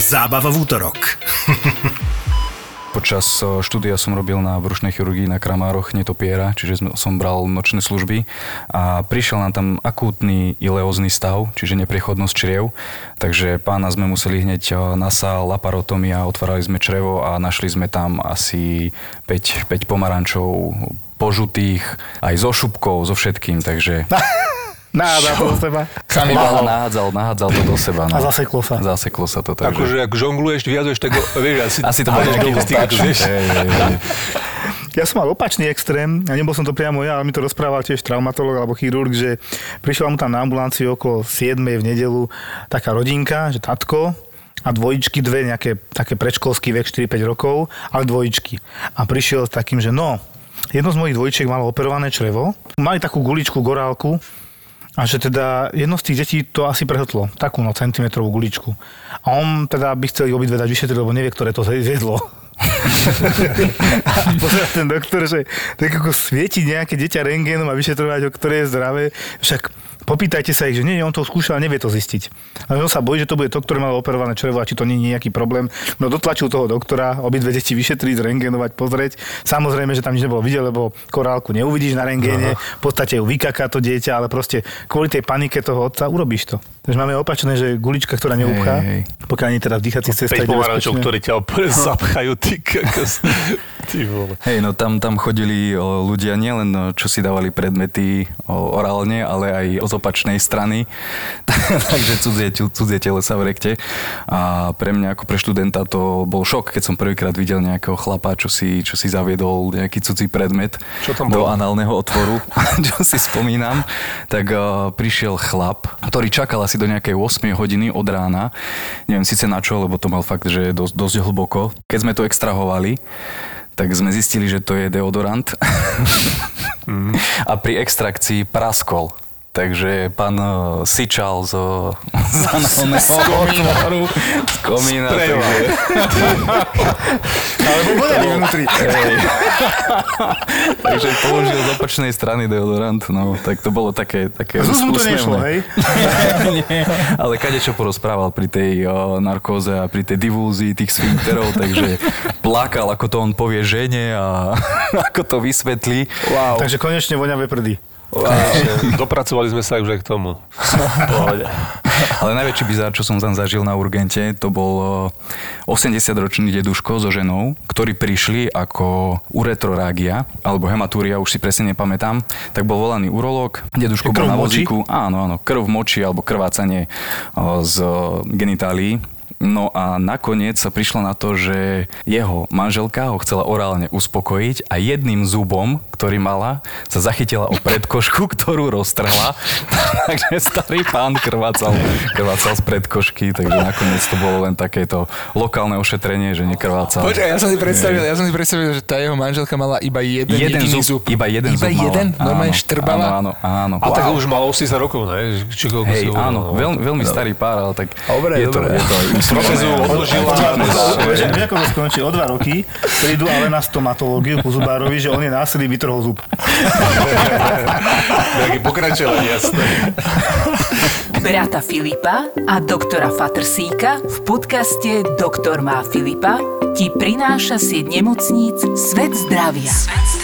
Zábava v útorok. Počas štúdia som robil na brušnej chirurgii na Kramároch netopiera, čiže som bral nočné služby a prišiel nám tam akútny ileózny stav, čiže neprechodnosť čriev, takže pána sme museli hneď na sál, laparotomia, otvárali sme črevo a našli sme tam asi 5, 5 pomarančov požutých, aj so šupkou, so všetkým, takže... Nahádzal to do seba. Kanibál. Nahádzal, nahádzal to do seba. No. A zaseklo sa. Zaseklo sa to. Takže... Akože ak žongluješ, viazuješ, tak vieš, asi, asi to bude nejaký. Ja som mal opačný extrém, a nebol som to priamo ja, ale mi to rozprával tiež traumatolog alebo chirurg, že prišla mu tam na ambulanciu okolo 7 v nedelu taká rodinka, že tatko, a dvojičky, dve nejaké také predškolský vek 4-5 rokov, ale dvojičky. A prišiel s takým, že no, jedno z mojich dvojčiek malo operované črevo, mali takú guličku, gorálku, a že teda jedno z tých detí to asi prehltlo, takú no centimetrovú guličku. A on teda by chcel ich obidve dať vyšetriť, lebo nevie, ktoré to zjedlo. a pozera ten doktor, že tak ako svieti nejaké dieťa rengénom a vyšetrovať ho, ktoré je zdravé. Však Popýtajte sa ich, že nie, on to skúšal, nevie to zistiť. Ale on sa bojí, že to bude to, ktoré malo operované črevo a či to nie je nejaký problém. No dotlačil toho doktora, obidve deti vyšetriť, zrengenovať, pozrieť. Samozrejme, že tam nič nebolo vidieť, lebo korálku neuvidíš na rengéne, v podstate ju vykaká to dieťa, ale proste kvôli tej panike toho otca urobíš to. Takže máme opačné, že gulička, ktorá neupchá, hey, hey. pokiaľ ani teda v dýchacích cestách. 5 pomarančov, ktorí ťa zapchajú, ty kakos. Hej, no tam, tam chodili o, ľudia nielen, čo si dávali predmety o, orálne, ale aj z opačnej strany. Takže cudzie, cudzie telesa v rekte. A pre mňa ako pre študenta to bol šok, keď som prvýkrát videl nejakého chlapa, čo si, čo si zaviedol nejaký cudzí predmet čo tam do análneho otvoru. čo si spomínam, tak uh, prišiel chlap, ktorý čakal asi do nejakej 8 hodiny od rána. Neviem síce na čo, lebo to mal fakt, že dosť, dosť hlboko. Keď sme to extrahovali, tak sme zistili, že to je deodorant. mm. A pri extrakcii praskol. Takže pán Sičal z, z análneho otvoru, z komína. Takže... Alebo bodali vnútri. takže použil z opačnej strany deodorant, no tak to bolo také, také Zuzmu to nešlo, hej? Nie, ale kade čo porozprával pri tej uh, narkóze a pri tej divúzii tých sfinkterov, takže plakal, ako to on povie žene a ako to vysvetlí. Wow. Takže konečne voňavé prdy. Dopracovali sme sa už aj k tomu. Ale najväčší bizár, čo som tam zažil na urgente, to bol 80-ročný deduško so ženou, ktorí prišli ako uretrorágia, alebo hematúria, už si presne nepamätám, tak bol volaný urológ, deduško bol na vozíku, áno, áno, krv v moči alebo krvácanie z genitálií No a nakoniec sa prišlo na to, že jeho manželka ho chcela orálne uspokojiť a jedným zubom, ktorý mala, sa zachytila o predkošku, ktorú roztrhla. takže starý pán krvácal, krvácal z predkošky, takže nakoniec to bolo len takéto lokálne ošetrenie, že nekrvácal. Počkaj, ja som si predstavil, ja som si predstavil, že tá jeho manželka mala iba jeden, jeden zub, zub. Iba jeden iba zub jeden? Mala. Normálne štrbala? Áno, áno, áno. A wow. tak už malo 80 rokov, ne? Či Hej, áno, veľmi, veľmi starý pár, ale tak dobre, je, dobre. to, je to procesu odložila. Vieš, ako to skončí? O dva roky prídu ale na stomatológiu ku zubárovi, že on je násilí vytrhol zub. Taký pokračovanie, jasné. Brata Filipa a doktora Fatrsíka v podcaste Doktor má Filipa ti prináša sieť nemocníc Svet zdravia. Svet zdravia.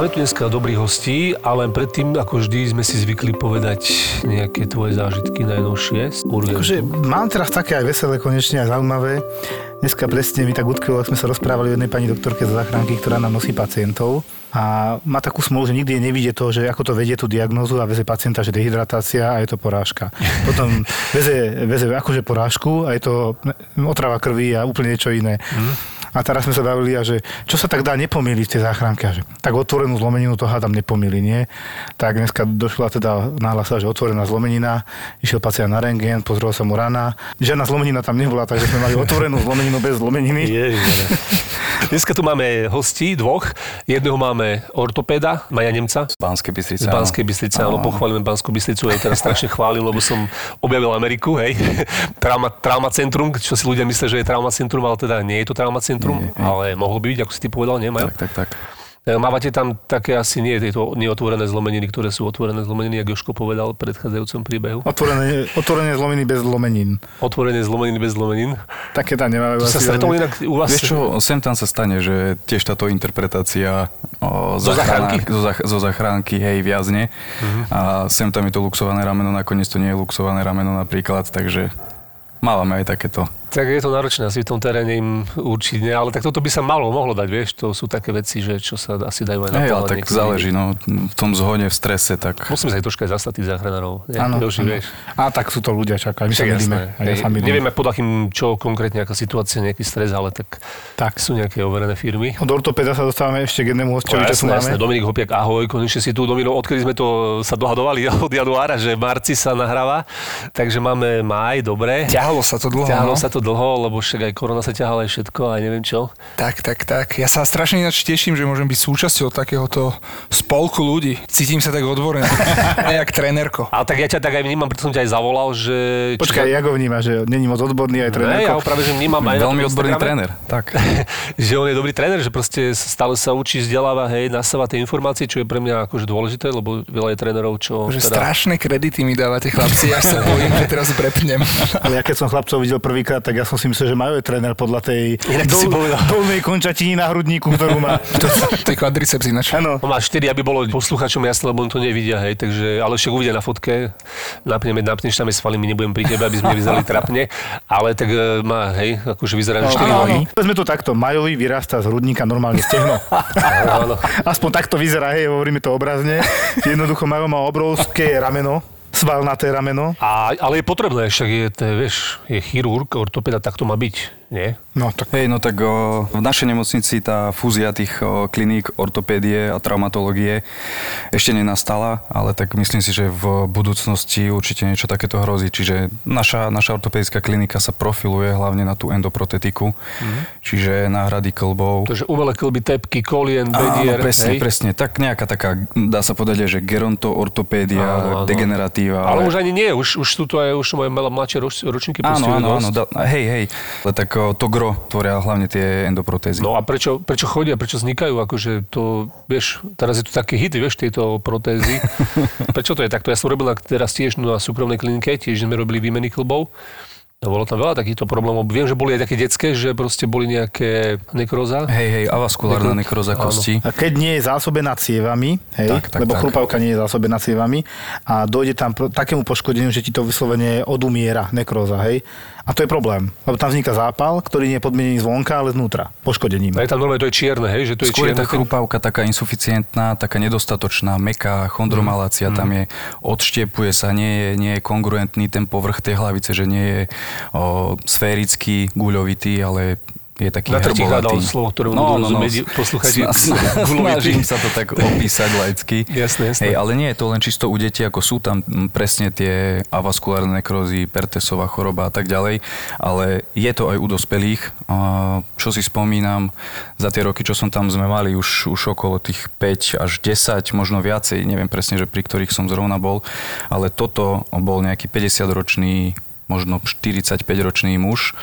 Máme tu dneska dobrých hostí, ale predtým, ako vždy, sme si zvykli povedať nejaké tvoje zážitky najnovšie z Akože mám teraz také aj veselé, konečne aj zaujímavé. Dneska presne mi tak utkvilo, sme sa rozprávali o jednej pani doktorke z záchranky, ktorá nám nosí pacientov a má takú smolu, že nikdy nevidie to, že ako to vedie tú diagnózu a veze pacienta, že dehydratácia a je to porážka. Potom veze, veze akože porážku a je to otrava krvi a úplne niečo iné. Mm. A teraz sme sa bavili, a že čo sa tak dá nepomýliť v tej záchranke, že tak otvorenú zlomeninu to hádam nepomýli, nie? Tak dneska došla teda náhlasa, že otvorená zlomenina, išiel pacient na rengen, pozrel sa mu rana. Žiadna zlomenina tam nebola, takže sme mali otvorenú zlomeninu bez zlomeniny. Ježiš, Dneska tu máme hostí, dvoch. Jedného máme ortopéda, Maja Nemca. Z Banskej Bystrice. Z Banskej Bystrice, áno. Pochválime Banskú Bystricu, aj teraz strašne chválim, lebo som objavil Ameriku, hej. trauma, trauma centrum, čo si ľudia myslia, že je trauma centrum, ale teda nie je to trauma centrum, nie, nie. ale mohlo by byť, ako si ty povedal, nie, Maja? Tak, tak, tak. E, mávate tam také asi nie tieto neotvorené zlomeniny, ktoré sú otvorené zlomeniny, ako Joško povedal v predchádzajúcom príbehu. Otvorené, otvorené zlomeniny bez zlomenín. Otvorené zlomeniny bez zlomenín. Také tam nemáme. To sa stretol inak u vás? Vieš čo, sem tam sa stane, že tiež táto interpretácia o, zo, zachránky? Zo, zach, zo zachránky, hej, viazne. Uh-huh. A sem tam je to luxované rameno, nakoniec to nie je luxované rameno napríklad, takže mávame aj takéto tak je to náročné asi v tom teréne im určiť, ale tak toto by sa malo, mohlo dať, vieš, to sú také veci, že čo sa asi dajú aj na ale tak záleží, no, v tom zhone, v strese, tak... Musíme sa aj troška aj zastať tých záchranárov. Áno, vieš. A tak sú to ľudia, čaká, my sa vidíme. Ja nevieme pod akým, čo konkrétne, aká situácia, nejaký stres, ale tak, tak. sú nejaké overené firmy. Od ortopeda sa dostávame ešte k jednému hostovi, čo tu máme. Dominik Hopiak, ahoj, konečne si tu, Domino, odkedy sme to sa dohadovali od januára, že marci sa nahráva, takže máme maj, dobre. Ťahalo sa to dlho. Ťahalo no? sa to dlho, lebo však aj korona sa ťahala aj všetko, aj neviem čo. Tak, tak, tak. Ja sa strašne ináč teším, že môžem byť súčasťou takéhoto spolku ľudí. Cítim sa tak odborne, nejak trénerko. Ale tak ja ťa tak aj vnímam, preto som ťa aj zavolal, že... Počkaj, ja go vníma, že není moc odborný aj tréner. ja ho práve, že vnímam aj Veľmi odborný tréner, tak. že on je dobrý tréner, že proste stále sa učí, vzdeláva, hej, nasáva tie informácie, čo je pre mňa akože dôležité, lebo veľa je trénerov, čo... Že teda... strašné kredity mi dávate chlapci, ja sa bojím, že teraz prepnem. Ale ja keď som chlapcov videl prvýkrát, tak ja som si myslel, že majú aj tréner podľa tej dol, dolnej končatiny na hrudníku, ktorú má. to, to je kvadriceps ináč. Áno. On má 4, aby bolo posluchačom jasné, lebo on to nevidia, hej, takže, ale však uvidia na fotke, napneme, napneš tam svaly, my nebudem pri tebe, aby sme nevyzerali trapne, ale tak e, má, hej, akože vyzerá na 4 nohy. Povedzme to takto, Majovi vyrastá z hrudníka normálne stehno. Aspoň takto vyzerá, hej, hovoríme to obrazne. Jednoducho Majo má obrovské rameno, svalnaté rameno. A, ale je potrebné, však je, to, vieš, je chirurg, ortopeda, tak to má byť nie? No tak... Hej, no tak o, v našej nemocnici tá fúzia tých o, kliník ortopédie a traumatológie ešte nenastala, ale tak myslím si, že v budúcnosti určite niečo takéto hrozí. Čiže naša, naša ortopedická klinika sa profiluje hlavne na tú endoprotetiku, mm-hmm. čiže náhrady klbov. Takže umelé klby, tepky, kolien, bedier. Áno, presne, hej? presne. Tak nejaká taká, dá sa povedať, že gerontoortopédia, áno, áno. degeneratíva. Ale... ale už ani nie, už, už sú to aj už moje mladšie ročníky Áno, áno, áno, da, hej, hej. Ale tak to gro tvoria hlavne tie endoprotézy. No a prečo, prečo chodia, prečo vznikajú? Akože to, vieš, teraz je tu taký hit, vieš, tieto protézy. prečo to je takto? Ja som robil teraz tiež na súkromnej klinike, tiež sme robili výmeny klbov. No bolo tam veľa takýchto problémov. Viem, že boli aj také detské, že proste boli nejaké nekroza. Hej, hej, avaskulárna nekroza kosti. A keď nie je zásobená cievami, hej, tak, tak, lebo tak. chrupavka nie je zásobená cievami a dojde tam pro, takému poškodeniu, že ti to vyslovene odumiera nekroza, hej. A to je problém, lebo tam vzniká zápal, ktorý nie je podmienený zvonka, ale znútra, poškodením. A je tam normálne to je čierne, hej? Že to je Skôr čierne, je tá chrupavka taká insuficientná, taká nedostatočná, meká, chondromalácia mm. tam je, odštiepuje sa, nie je, nie je kongruentný ten povrch tej hlavice, že nie je o, sférický, guľovitý, ale je taký Na hľadal slovo, ktoré no, no, no, posluchači. Snažím sa to tak opísať laicky. jasné, jasné. Hej, ale nie je to len čisto u detí, ako sú tam presne tie avaskulárne nekrózy, pertesová choroba a tak ďalej, ale je to aj u dospelých. Čo si spomínam, za tie roky, čo som tam sme mali už, už okolo tých 5 až 10, možno viacej, neviem presne, že pri ktorých som zrovna bol, ale toto bol nejaký 50-ročný možno 45-ročný muž,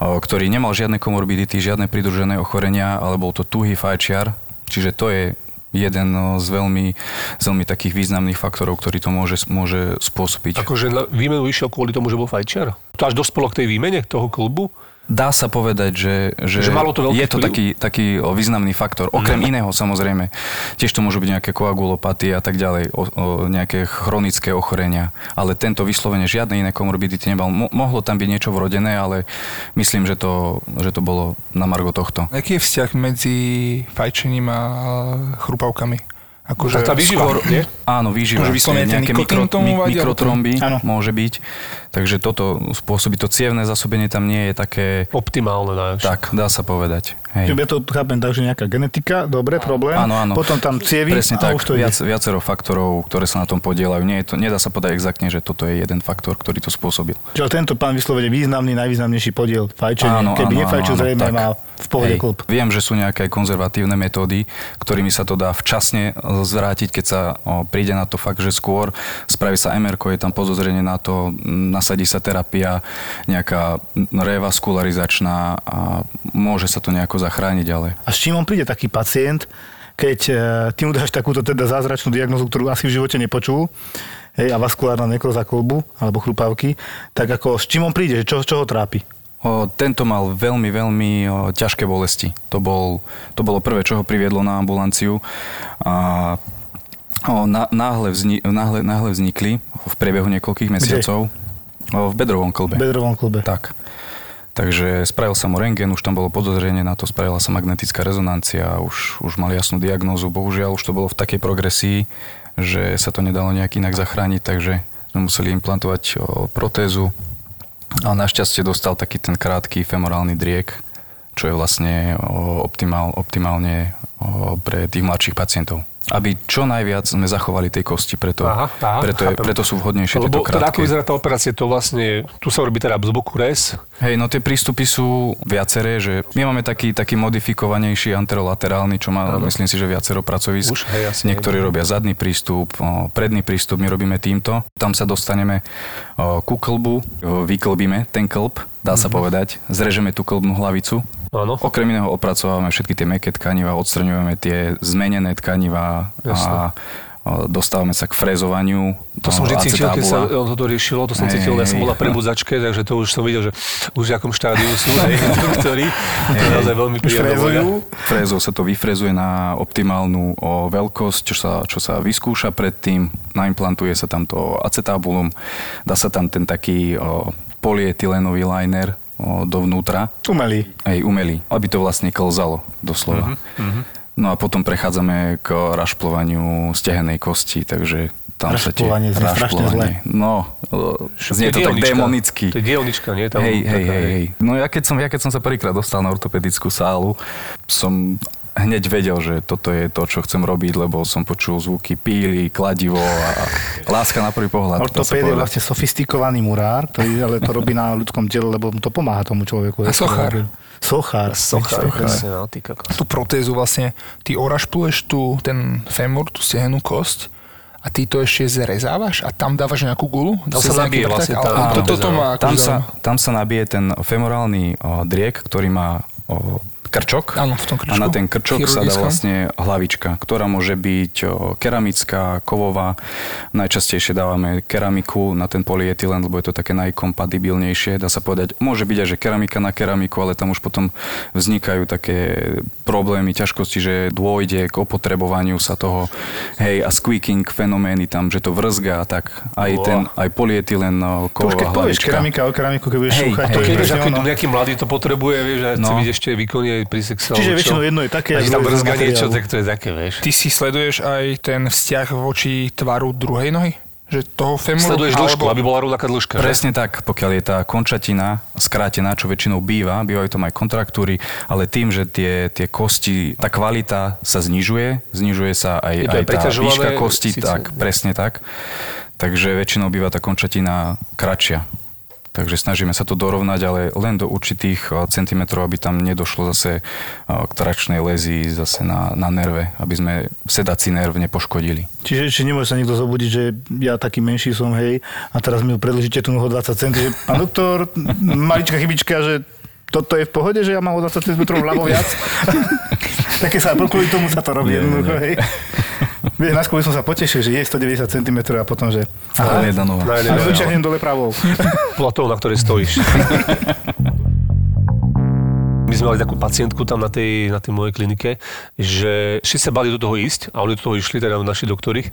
ktorý nemal žiadne komorbidity, žiadne pridružené ochorenia, ale bol to tuhý fajčiar, čiže to je jeden z veľmi, z veľmi takých významných faktorov, ktorý to môže, môže spôsobiť. Akože na výmenu išiel kvôli tomu, že bol fajčiar? To až dospelo k tej výmene toho klubu? Dá sa povedať, že, že, Že malo to veľký je to vplyv? taký, taký významný faktor. Okrem iného samozrejme. Tiež to môžu byť nejaké koagulopatie a tak ďalej, o, o, nejaké chronické ochorenia. Ale tento vyslovene žiadne iné komorbidity nebal. Mo, mohlo tam byť niečo vrodené, ale myslím, že to, že to bolo na margo tohto. Aký je vzťah medzi fajčením a chrupavkami? Akože Tak tá výživa, skôr- nie? Áno, výživa. Akože vyslovene ten nejaké nikotín tomu to- mikrotromby Áno. môže byť. Takže toto spôsobí, to cievne zásobenie tam nie je také... Optimálne najlepšie. Tak, dá sa povedať. Hej. ja to chápem tak, že nejaká genetika, dobre, problém. Áno, áno. Potom tam cievy Presne a tak, už to ide. viac, viacero faktorov, ktoré sa na tom podielajú. Nie je to, nedá sa povedať exaktne, že toto je jeden faktor, ktorý to spôsobil. Čiže tento pán vyslovene významný, najvýznamnejší podiel fajčenia. Keby nefajčil, zrejme tak. má v pohode klub. Viem, že sú nejaké konzervatívne metódy, ktorými sa to dá včasne zvrátiť, keď sa príde na to fakt, že skôr. Spraví sa MR, je tam podozrenie na to, nasadí sa terapia nejaká revaskularizačná a môže sa to nejako zachrániť, ale A s čím on príde taký pacient, keď e, ty mu dáš takúto teda zázračnú diagnozu, ktorú asi v živote nepočul, hej, a vaskulárna nekroza kolbu, alebo chrupavky, tak ako s čím on príde, čo, čo ho trápi? O, tento mal veľmi, veľmi o, ťažké bolesti. To, bol, to bolo prvé, čo ho priviedlo na ambulanciu. A o, na, náhle, vzni, náhle, náhle vznikli v priebehu niekoľkých mesiacov o, v bedrovom klbe. V bedrovom klube. Tak. Takže spravil sa mu rengen, už tam bolo podozrenie na to, spravila sa magnetická rezonancia, už, už mal jasnú diagnózu. Bohužiaľ, už to bolo v takej progresii, že sa to nedalo nejak inak zachrániť, takže sme museli implantovať o, protézu. A našťastie dostal taký ten krátky femorálny driek, čo je vlastne o, optimál, optimálne o, pre tých mladších pacientov. Aby čo najviac sme zachovali tej kosti, preto, Aha, aha, preto, je, chápem. preto sú vhodnejšie Lebo tieto teda ako krátke. vyzerá tá operácia, to vlastne, tu sa robí teda z boku res, Hej, no tie prístupy sú viaceré, že my máme taký, taký modifikovanejší anterolaterálny, čo má, myslím si, že viacero pracovisk. Už, hej, jasne. Niektorí robia zadný prístup, predný prístup, my robíme týmto. Tam sa dostaneme ku klbu, vyklbíme ten klb, dá sa povedať, zrežeme tú klbnú hlavicu. Áno. Okrem iného opracovávame všetky tie meké tkaniva, odstraňujeme tie zmenené tkaniva Jasne. a dostávame sa k frézovaniu. To som vždy cítil, keď sa on to riešilo, to som Hej, cítil, ja som hej. bol na prebudzačke, takže to už som videl, že už v akom štádiu sú, hej, doktori. To je naozaj veľmi príjemné. Frézou sa to vyfrezuje na optimálnu veľkosť, čo sa, čo sa vyskúša predtým. Naimplantuje sa tam to acetábulum, dá sa tam ten taký o, polyetylenový liner dovnútra, Umelý. aj umelý, aby to vlastne klzalo doslova. No a potom prechádzame k rašplovaniu stehenej kosti, takže tam sa tie... Rašplovanie znie strašne zle. No, znie to tak dielnička. démonicky. To je dielnička, nie? Tam Hej, hej, taká, hej, hej. No ja keď som, ja keď som sa prvýkrát dostal na ortopedickú sálu, som hneď vedel, že toto je to, čo chcem robiť, lebo som počul zvuky píly, kladivo a láska na prvý pohľad. Ortopéd je vlastne sofistikovaný murár, ktorý ale to robí na ľudskom tele, lebo mu to pomáha tomu človeku. A sochár. Sochár. Sochár, Sochár. no, tú protézu vlastne, ty orašpluješ tu ten femur, tú stehenú kosť a ty to ešte zrezávaš a tam dávaš nejakú gulu? Tam sa nabije vlastne tá- to, toto má tam, sa, tam sa nabije ten femorálny o, driek, ktorý má o, krčok. Áno, v tom krčku. A na ten krčok sa dá vlastne hlavička, ktorá môže byť keramická, kovová. Najčastejšie dávame keramiku na ten polyetylen, lebo je to také najkompatibilnejšie. Dá sa povedať, môže byť aj, že keramika na keramiku, ale tam už potom vznikajú také problémy, ťažkosti, že dôjde k opotrebovaniu sa toho, hej, a squeaking fenomény tam, že to vrzga, tak aj Wow. ten, aj polyetylen, o, To už keď kovová povieš keramika o keramiku, keď budeš Hej, šúchať, hej, to je Keď keď ono. nejaký mladý to potrebuje, vieš, a chce No. byť ešte výkonný aj pri sexe. Čiže alebo väčšinou jedno je také, A a ti tam brzga niečo, tak to je také, vieš. Ty si sleduješ aj ten vzťah voči tvaru druhej nohy? Že toho femuru? Sleduješ dĺžku, aby bola rovnaká dĺžka. že? Presne tak, pokiaľ je tá končatina skrátená, čo väčšinou býva, bývajú tam aj kontraktúry, ale tým, že tie, tie kosti, tá kvalita sa znižuje, znižuje sa aj, to aj tá výška kosti, síce- tak, presne tak. Takže väčšinou býva tá končatina kratšia. Takže snažíme sa to dorovnať, ale len do určitých eh, centimetrov, aby tam nedošlo zase eh, k tračnej lezii zase na, na nerve, aby sme sedací nerv nepoškodili. Čiže či nemôže sa niekto zobudiť, že ja taký menší som, hej, a teraz mi predlžíte tú nohu 20 cm, že pán doktor, maličká chybička, že toto je v pohode, že ja mám o 20 cm vľavo viac. Také sa, kvôli tomu sa to robí jednoducho, hej. Vieš, najskôr som sa potešil, že je 190 cm a potom, že... Ale jedna noha. Na A vyťahnem dole pravou. Toho, na ktorej stojíš. sme mali takú pacientku tam na tej, na tej mojej klinike, že všetci sa bali do toho ísť a oni do toho išli, teda naši doktori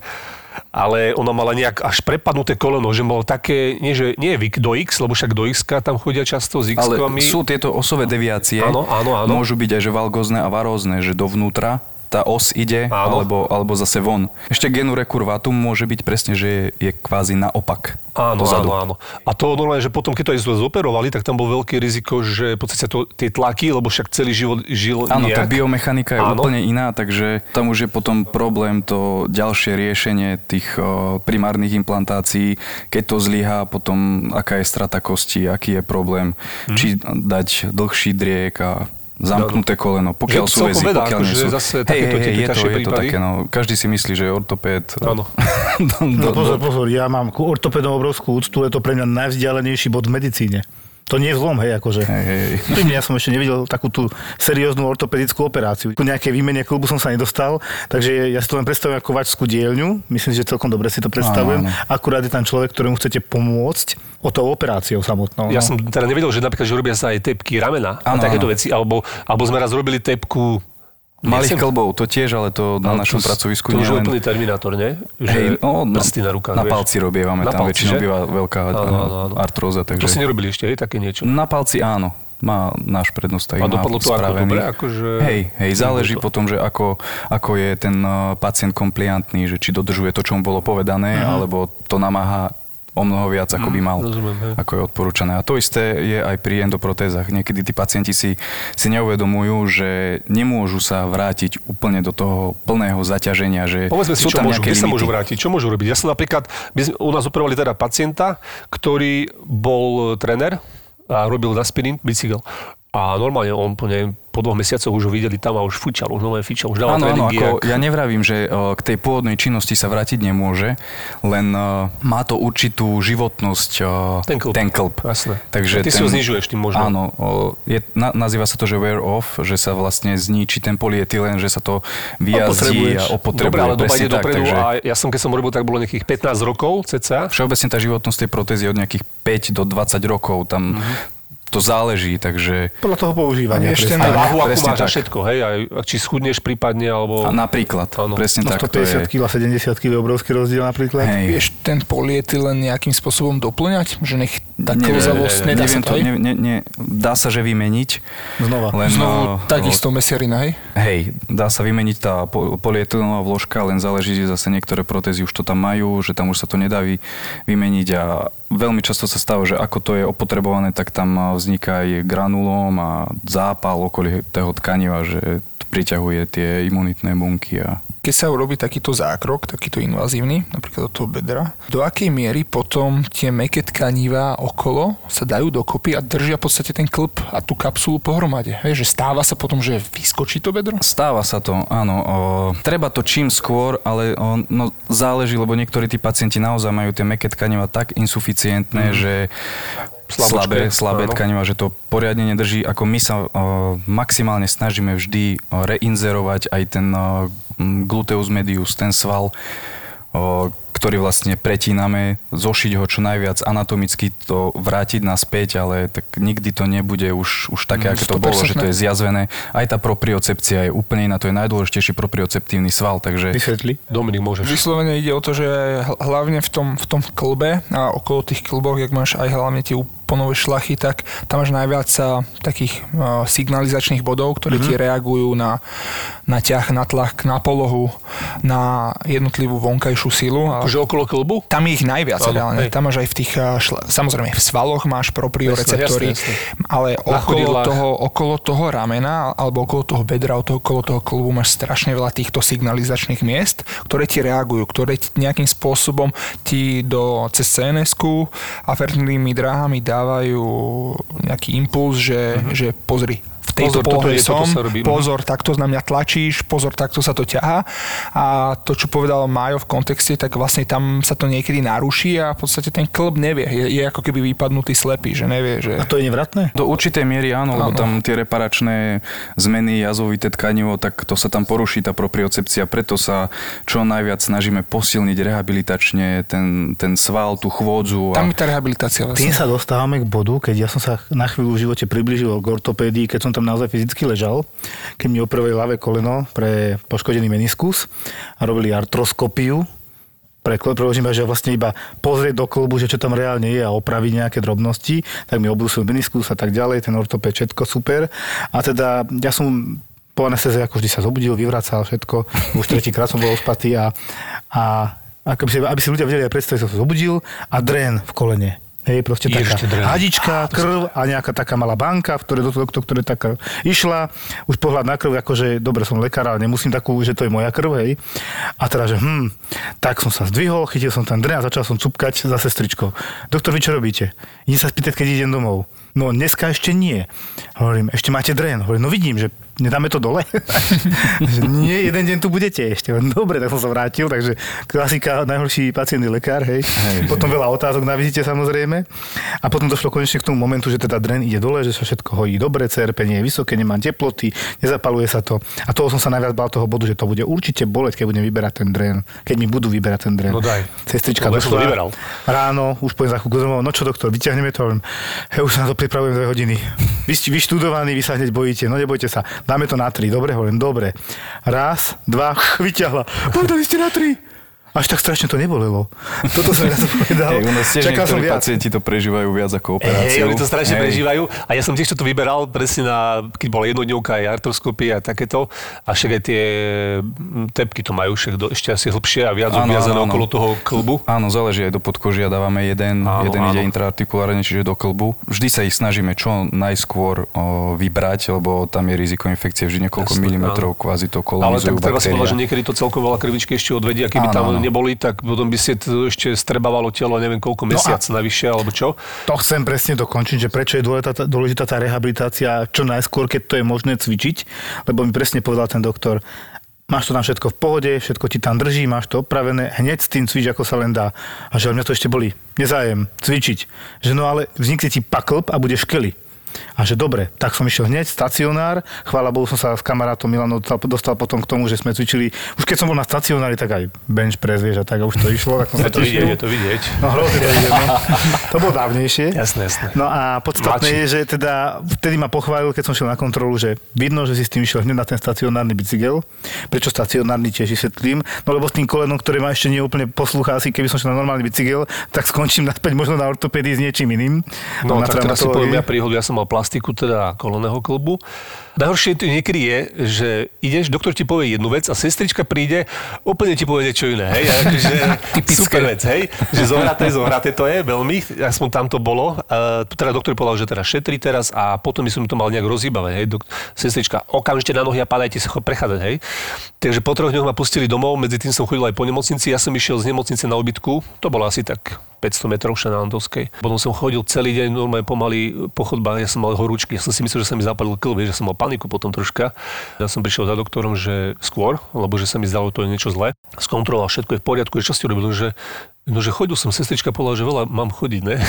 ale ona mala nejak až prepadnuté koleno, že bolo také, nie, že, nie je do X, lebo však do X tam chodia často s x Ale sú tieto osové deviácie, áno, áno, áno. môžu byť aj že valgózne a varózne, že dovnútra tá os ide, alebo, alebo zase von. Ešte genu recurvatum môže byť presne, že je, je kvázi naopak. Áno, dozadu. áno, áno. A to normálne, že potom, keď to aj zoperovali, tak tam bol veľké riziko, že v podstate to, tie tlaky, lebo však celý život žil Áno, nejak. tá biomechanika je áno. úplne iná, takže tam už je potom problém to ďalšie riešenie tých o, primárnych implantácií, keď to zlyhá, potom aká je strata kosti, aký je problém, Mhm. či dať dlhší driek a zamknuté koleno, pokiaľ Že sú väzy, veda, pokiaľ nie akože sú. zase hej, takéto hej, hej, je to, je to také, no, každý si myslí, že je ortopéd. Áno. No pozor, pozor, ja mám ku ortopedom obrovskú úctu, je to pre mňa najvzdialenejší bod v medicíne. To nie je zlom, hej, akože. hej, hej. Ja som ešte nevidel takú tú serióznu ortopedickú operáciu. Ku nejakej výmene klubu som sa nedostal, takže ja si to len predstavujem ako vačskú dielňu. Myslím, že celkom dobre si to predstavujem. Áno, áno. Akurát je tam človek, ktorému chcete pomôcť o tou operáciou samotnou. Ja no. som teda nevedel, že napríklad, že robia sa aj tepky ramena a Áno, takéto áno. veci, alebo, alebo sme raz robili tepku Malých Nechcem- klbov, to tiež, ale to na Ale našom to- pracovisku To nie už len... úplný terminátor, nie? Že Hej, no, na, prsty na rukách, na vieš. palci robievame, Na tam palci, väčšinou že? býva veľká Áno, áno, áno. artróza, To si takže... nerobili ešte, hej, také niečo? Na palci áno, má náš prednosta. A dopadlo to ako dobre, akože... Hej, hej, záleží to. potom, že ako, ako je ten uh, pacient kompliantný, že či dodržuje to, čo mu bolo povedané, alebo to namáha o mnoho viac, ako by mal, rozumiem, hej. ako je odporúčané. A to isté je aj pri endoprotézach. Niekedy tí pacienti si, si neuvedomujú, že nemôžu sa vrátiť úplne do toho plného zaťaženia, že Povedzme si, sú čo tam môžu, kde sa môžu vrátiť, čo môžu robiť. Ja som napríklad, my sme, u nás operovali teda pacienta, ktorý bol tréner a robil na spinning bicykel. A normálne on neviem, po dvoch mesiacoch už ho videli tam a už fučal, už normálne fičal, už dával Áno, áno, ako ja nevravím, že o, k tej pôvodnej činnosti sa vrátiť nemôže, len o, má to určitú životnosť o, Ten klb. ten klb. Jasné. Takže ty si ho znižuješ tým možno. Áno, je, na, nazýva sa to, že wear off, že sa vlastne zničí ten polyetylen, že sa to vyjazdí a opotrebuje. Dobre, ale doba ide tak, dopredu takže a ja som, keď som robil, tak bolo nejakých 15 rokov cca. Všeobecne tá životnosť tej protézy je od nejakých 5 do 20 rokov, tam Mhm. To záleží, takže... Podľa toho používania. Ešte Áno, váhu, akú presne máš tak. všetko, hej, aj či schudneš prípadne, alebo... A napríklad, Áno. presne No tak. to 150 je, kg a 70 kg je obrovský rozdiel napríklad. hej, Vieš ten polyetylen nejakým spôsobom doplňať? Že nech tá klzavosť, nedá neviem sa to, ne, ne, ne, dá sa, že vymeniť. Znova. Len, Znovu o, takisto mesiarina, hej? Hej, dá sa vymeniť tá po- polyetylenová vložka, len záleží, že zase niektoré protézy už to tam majú, že tam už sa to nedá vy, vymeniť a veľmi často sa stáva, že ako to je opotrebované, tak tam vzniká aj granulóm a zápal okolí toho tkaniva, že priťahuje tie imunitné bunky a Keď sa urobí takýto zákrok, takýto invazívny, napríklad do toho bedra, do akej miery potom tie meké tkanivá okolo sa dajú dokopy a držia v podstate ten klb a tú kapsulu pohromade. Vieš, že stáva sa potom, že vyskočí to bedro? Stáva sa to, áno. O, treba to čím skôr, ale o, no, záleží, lebo niektorí tí pacienti naozaj majú tie meké tkaniva tak insuficientné, že Slabočké, slabé, slabé áno. tkaniva, že to poriadne nedrží. Ako my sa o, maximálne snažíme vždy o, reinzerovať aj ten m, gluteus medius, ten sval, o, ktorý vlastne pretíname, zošiť ho čo najviac anatomicky, to vrátiť naspäť, ale tak nikdy to nebude už, už také, Mm, aké to bolo, že to 100%. je zjazvené. Aj tá propriocepcia je úplne iná, to je najdôležitejší proprioceptívny sval, takže Vysvetli. Dominik, môžeš. Vyslovene ide o to, že hl- hlavne v tom, v tom klbe a okolo tých klbov, jak máš aj hlavne tie úponové šlachy, tak tam máš najviac a, takých a, signalizačných bodov, ktoré ti reagujú na, na ťah, na tlak, na polohu, na jednotlivú vonkajšiu silu. Akože okolo klbu? tam je ich najviac Áno, reálne. hej. Tam máš aj v tých, a, šla, samozrejme v svaloch máš proprioreceptory, jasné, ale Na okolo toho, okolo toho ramena alebo okolo toho bedra, okolo toho klbu máš strašne veľa týchto signalizačných miest, ktoré ti reagujú, ktoré ti nejakým spôsobom ti do cez CNS-ku a vertnými dráhami dávajú nejaký impuls, že, že pozri, tejto Pozor, polohe je, toto som, sa robí. Mhm. pozor, takto na mňa tlačíš, pozor, takto sa to ťahá. A to, čo povedal Majo v kontexte, tak vlastne tam sa to niekedy naruší a v podstate ten klb nevie. Je, je ako keby vypadnutý slepý, že nevie, že... A to je nevratné? Do určitej miery áno, lebo Áno. tam tie reparačné zmeny, jazovité tkanivo, tak to sa tam poruší tá propriocepcia, preto sa čo najviac snažíme posilniť rehabilitačne ten, ten sval, tú chôdzu. Tam A... je tá rehabilitácia Tým vlastne. sa dostávame k bodu, keď ja som sa na chvíľu v živote približil k ortopédii, keď som tam naozaj fyzicky ležal, keď mi opravili ľavé koleno pre poškodený meniskus a robili artroskopiu, pre preložím, že vlastne iba pozrieť do klubu, že čo tam reálne je a opraviť nejaké drobnosti, tak mi obrúsil meniskus a tak ďalej, ten ortoped, všetko super. A teda ja som po anestéze ako vždy sa zobudil, vyvracal všetko, už tretíkrát som bol uspatý a, a ako by si, aby si ľudia vedeli aj predstaviť, som sa zobudil a drén v kolene. Hej, proste taká hadička, krv a nejaká taká malá banka, v ktorej, do, do, do ktorej taká išla. Už pohľad na krv, akože, dobre, som lekár, ale nemusím takú, že to je moja krv, hej. A teda, že hm, tak som sa zdvihol, chytil som ten dren a začal som cupkať za sestričkou. Doktor, vy čo robíte? Idem sa spýtať, keď idem domov. No dneska ešte nie. Hovorím, ešte máte dren. Hovorím, no vidím, že nedáme to dole. nie, jeden deň tu budete ešte. Dobre, tak som sa vrátil, takže klasika, najhorší pacient je lekár, hej. hej potom veľa otázok na vizite samozrejme. A potom došlo konečne k tomu momentu, že teda dren ide dole, že sa všetko hojí dobre, CRP nie je vysoké, nemám teploty, nezapaluje sa to. A toho som sa najviac bál toho bodu, že to bude určite boleť, keď budem vyberať ten dren. Keď mi budú vyberať ten dren. No daj. Sestrička to došla. vyberal. Ráno, už poviem za chvíľku domov, no čo doktor, vyťahneme to. Hej, už sa na to pripravujem dve hodiny. Vy ste vyštudovaní, vy sa hneď bojíte, no nebojte sa. Dáme to na tri, dobre? Hovorím, dobre. Raz, dva, vyťahla. Povedali ste na tri. Až tak strašne to nebolelo. Toto som ja to povedal. Hej, u nás tiež Čakal som viac. pacienti to prežívajú viac ako operáciu. oni to strašne Hej. prežívajú. A ja som tiež to vyberal presne na, keď bola jednodňovka aj artroskopia a takéto. A však aj tie tepky to majú však do, ešte asi hlbšie a viac obviazané okolo toho klbu. Áno, záleží aj do podkožia, dávame jeden, Áno, jeden áno. ide intraartikulárne, čiže do klbu. Vždy sa ich snažíme čo najskôr o, vybrať, lebo tam je riziko infekcie vždy niekoľko Jasné, milimetrov, kvázi to Ale tak treba si povedať, že niekedy to celkom veľa krvičky ešte odvedia, keby Áno, tam áno. Neboli, tak potom by si to ešte strebávalo telo neviem koľko mesiac navyše, alebo čo. To chcem presne dokončiť, že prečo je dôležitá, dôležitá tá rehabilitácia čo najskôr, keď to je možné cvičiť, lebo mi presne povedal ten doktor, máš to tam všetko v pohode, všetko ti tam drží, máš to opravené, hneď s tým cvič, ako sa len dá. A že mňa to ešte boli, nezájem, cvičiť. Že no ale vznikne ti paklb a budeš škely. A že dobre, tak som išiel hneď, stacionár, chvála Bohu som sa s kamarátom Milanom dostal, potom k tomu, že sme cvičili, už keď som bol na stacionári, tak aj bench press, vieš, a tak a už to išlo, tak som Je to vidieť, je to vidieť. No hrozne to ide, no. To bolo dávnejšie. Jasné, jasné. No a podstatné Mladší. je, že teda vtedy ma pochválil, keď som šiel na kontrolu, že vidno, že si s tým išiel hneď na ten stacionárny bicykel. Prečo stacionárny tiež vysvetlím? No lebo s tým kolenom, ktoré ma ešte nie úplne poslúcha, asi keby som šiel na normálny bicykel, tak skončím naspäť možno na ortopédii s niečím iným. No na tak teraz si poviem ja príhodu, ja som mal plastiku teda koleného klbu. Najhoršie to niekedy je, že ideš, doktor ti povie jednu vec a sestrička príde, úplne ti povie niečo iné, hej, akože super vec, hej, že zohraté, zohraté to je veľmi, aspoň tam to bolo. Uh, teda doktor povedal, že teraz šetri teraz a potom by som to mal nejak rozhýbavať, hej, Dok- sestrička, okamžite na nohy a padajte sa prechádzať, hej. Takže po troch dňoch ma pustili domov, medzi tým som chodil aj po nemocnici, ja som išiel z nemocnice na obytku, to bolo asi tak 500 metrov Šanandovskej. Potom som chodil celý deň normálne pomaly po chodbách, ja som mal horúčky, ja som si myslel, že sa mi zapadol klb, že som mal paniku potom troška. Ja som prišiel za doktorom, že skôr, lebo že sa mi zdalo, to je niečo zlé. Skontroloval všetko je v poriadku, že čo ste urobil, že No, že chodil som, sestrička povedala, že veľa mám chodiť, ne?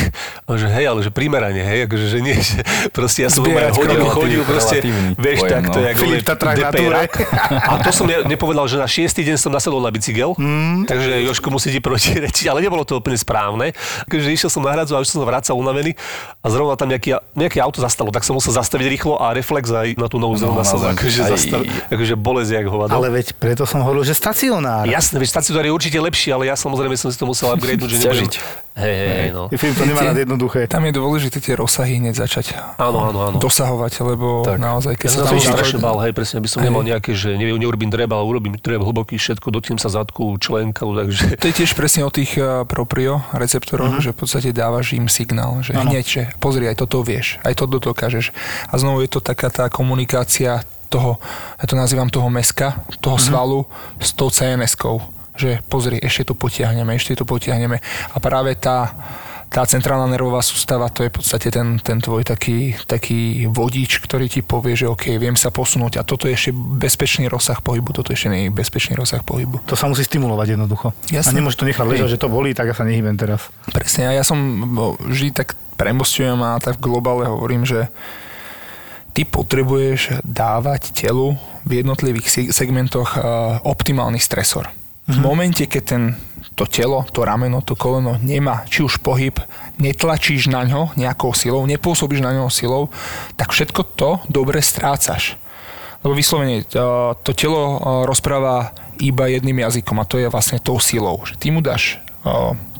A že hej, ale že primerane, hej, akože, že nie, že proste ja som Zbierať kroky. chodil, proste, vieš, pojem, tak to no. je ako Filip túre. A to som ne, nepovedal, že na šiestý deň som nasadol na bicykel, mm. takže Joško musí ti protirečiť, ale nebolo to úplne správne. Takže išiel som na hradzu a už som sa vracal unavený a zrovna tam nejaký, nejaké auto zastalo, tak som musel zastaviť rýchlo a reflex aj na tú nohu zrovna na som zem. akože, Aj- zastav, akože bolesť jak hovado. Ale veď preto som hovoril, že stacionár. Jasné, veď stacionár je určite lepší, ale ja samozrejme som si to musel upgradenúť, že nebudem... Hej, hej, hej, no. Filip to nemá rád jednoduché. Tam je dôležité tie rozsahy hneď začať Áno, áno, áno. dosahovať, lebo Tak. naozaj, keď Ja sa som tam strašne bál, hej, presne, aby som nemal nejaké, že ne, neurobím dreb, ale urobím dreb hlboký, všetko, dotím sa zadku, členka, takže... To je tiež presne o tých eh, proprio receptoroch, Mhm. že v podstate dávaš im signál, že hneď, že pozri, aj toto vieš, aj toto dokážeš. A znovu je to taká tá komunikácia toho, ja to nazývam toho meska, toho Mhm. svalu s tou CNS-kou, že pozri, ešte to potiahneme, ešte to potiahneme. A práve tá, tá centrálna nervová sústava, to je v podstate ten, ten tvoj taký, taký vodič, ktorý ti povie, že OK, viem sa posunúť a toto je ešte bezpečný rozsah pohybu, toto ešte nie je bezpečný rozsah pohybu. To sa musí stimulovať jednoducho. Jasné. A nemôže to nechať ležať, že to bolí, tak ja sa nehýbem teraz. Presne, a ja som vždy tak premostujem a tak v globále hovorím, že ty potrebuješ dávať telu v jednotlivých se- segmentoch optimálny stresor. V momente, keď ten to telo, to rameno, to koleno nemá či už pohyb, netlačíš na ňo nejakou silou, nepôsobíš na ňo silou, tak všetko to dobre strácaš. Lebo vyslovene to telo rozpráva iba jedným jazykom a to je vlastne tou silou. Že ty mu dáš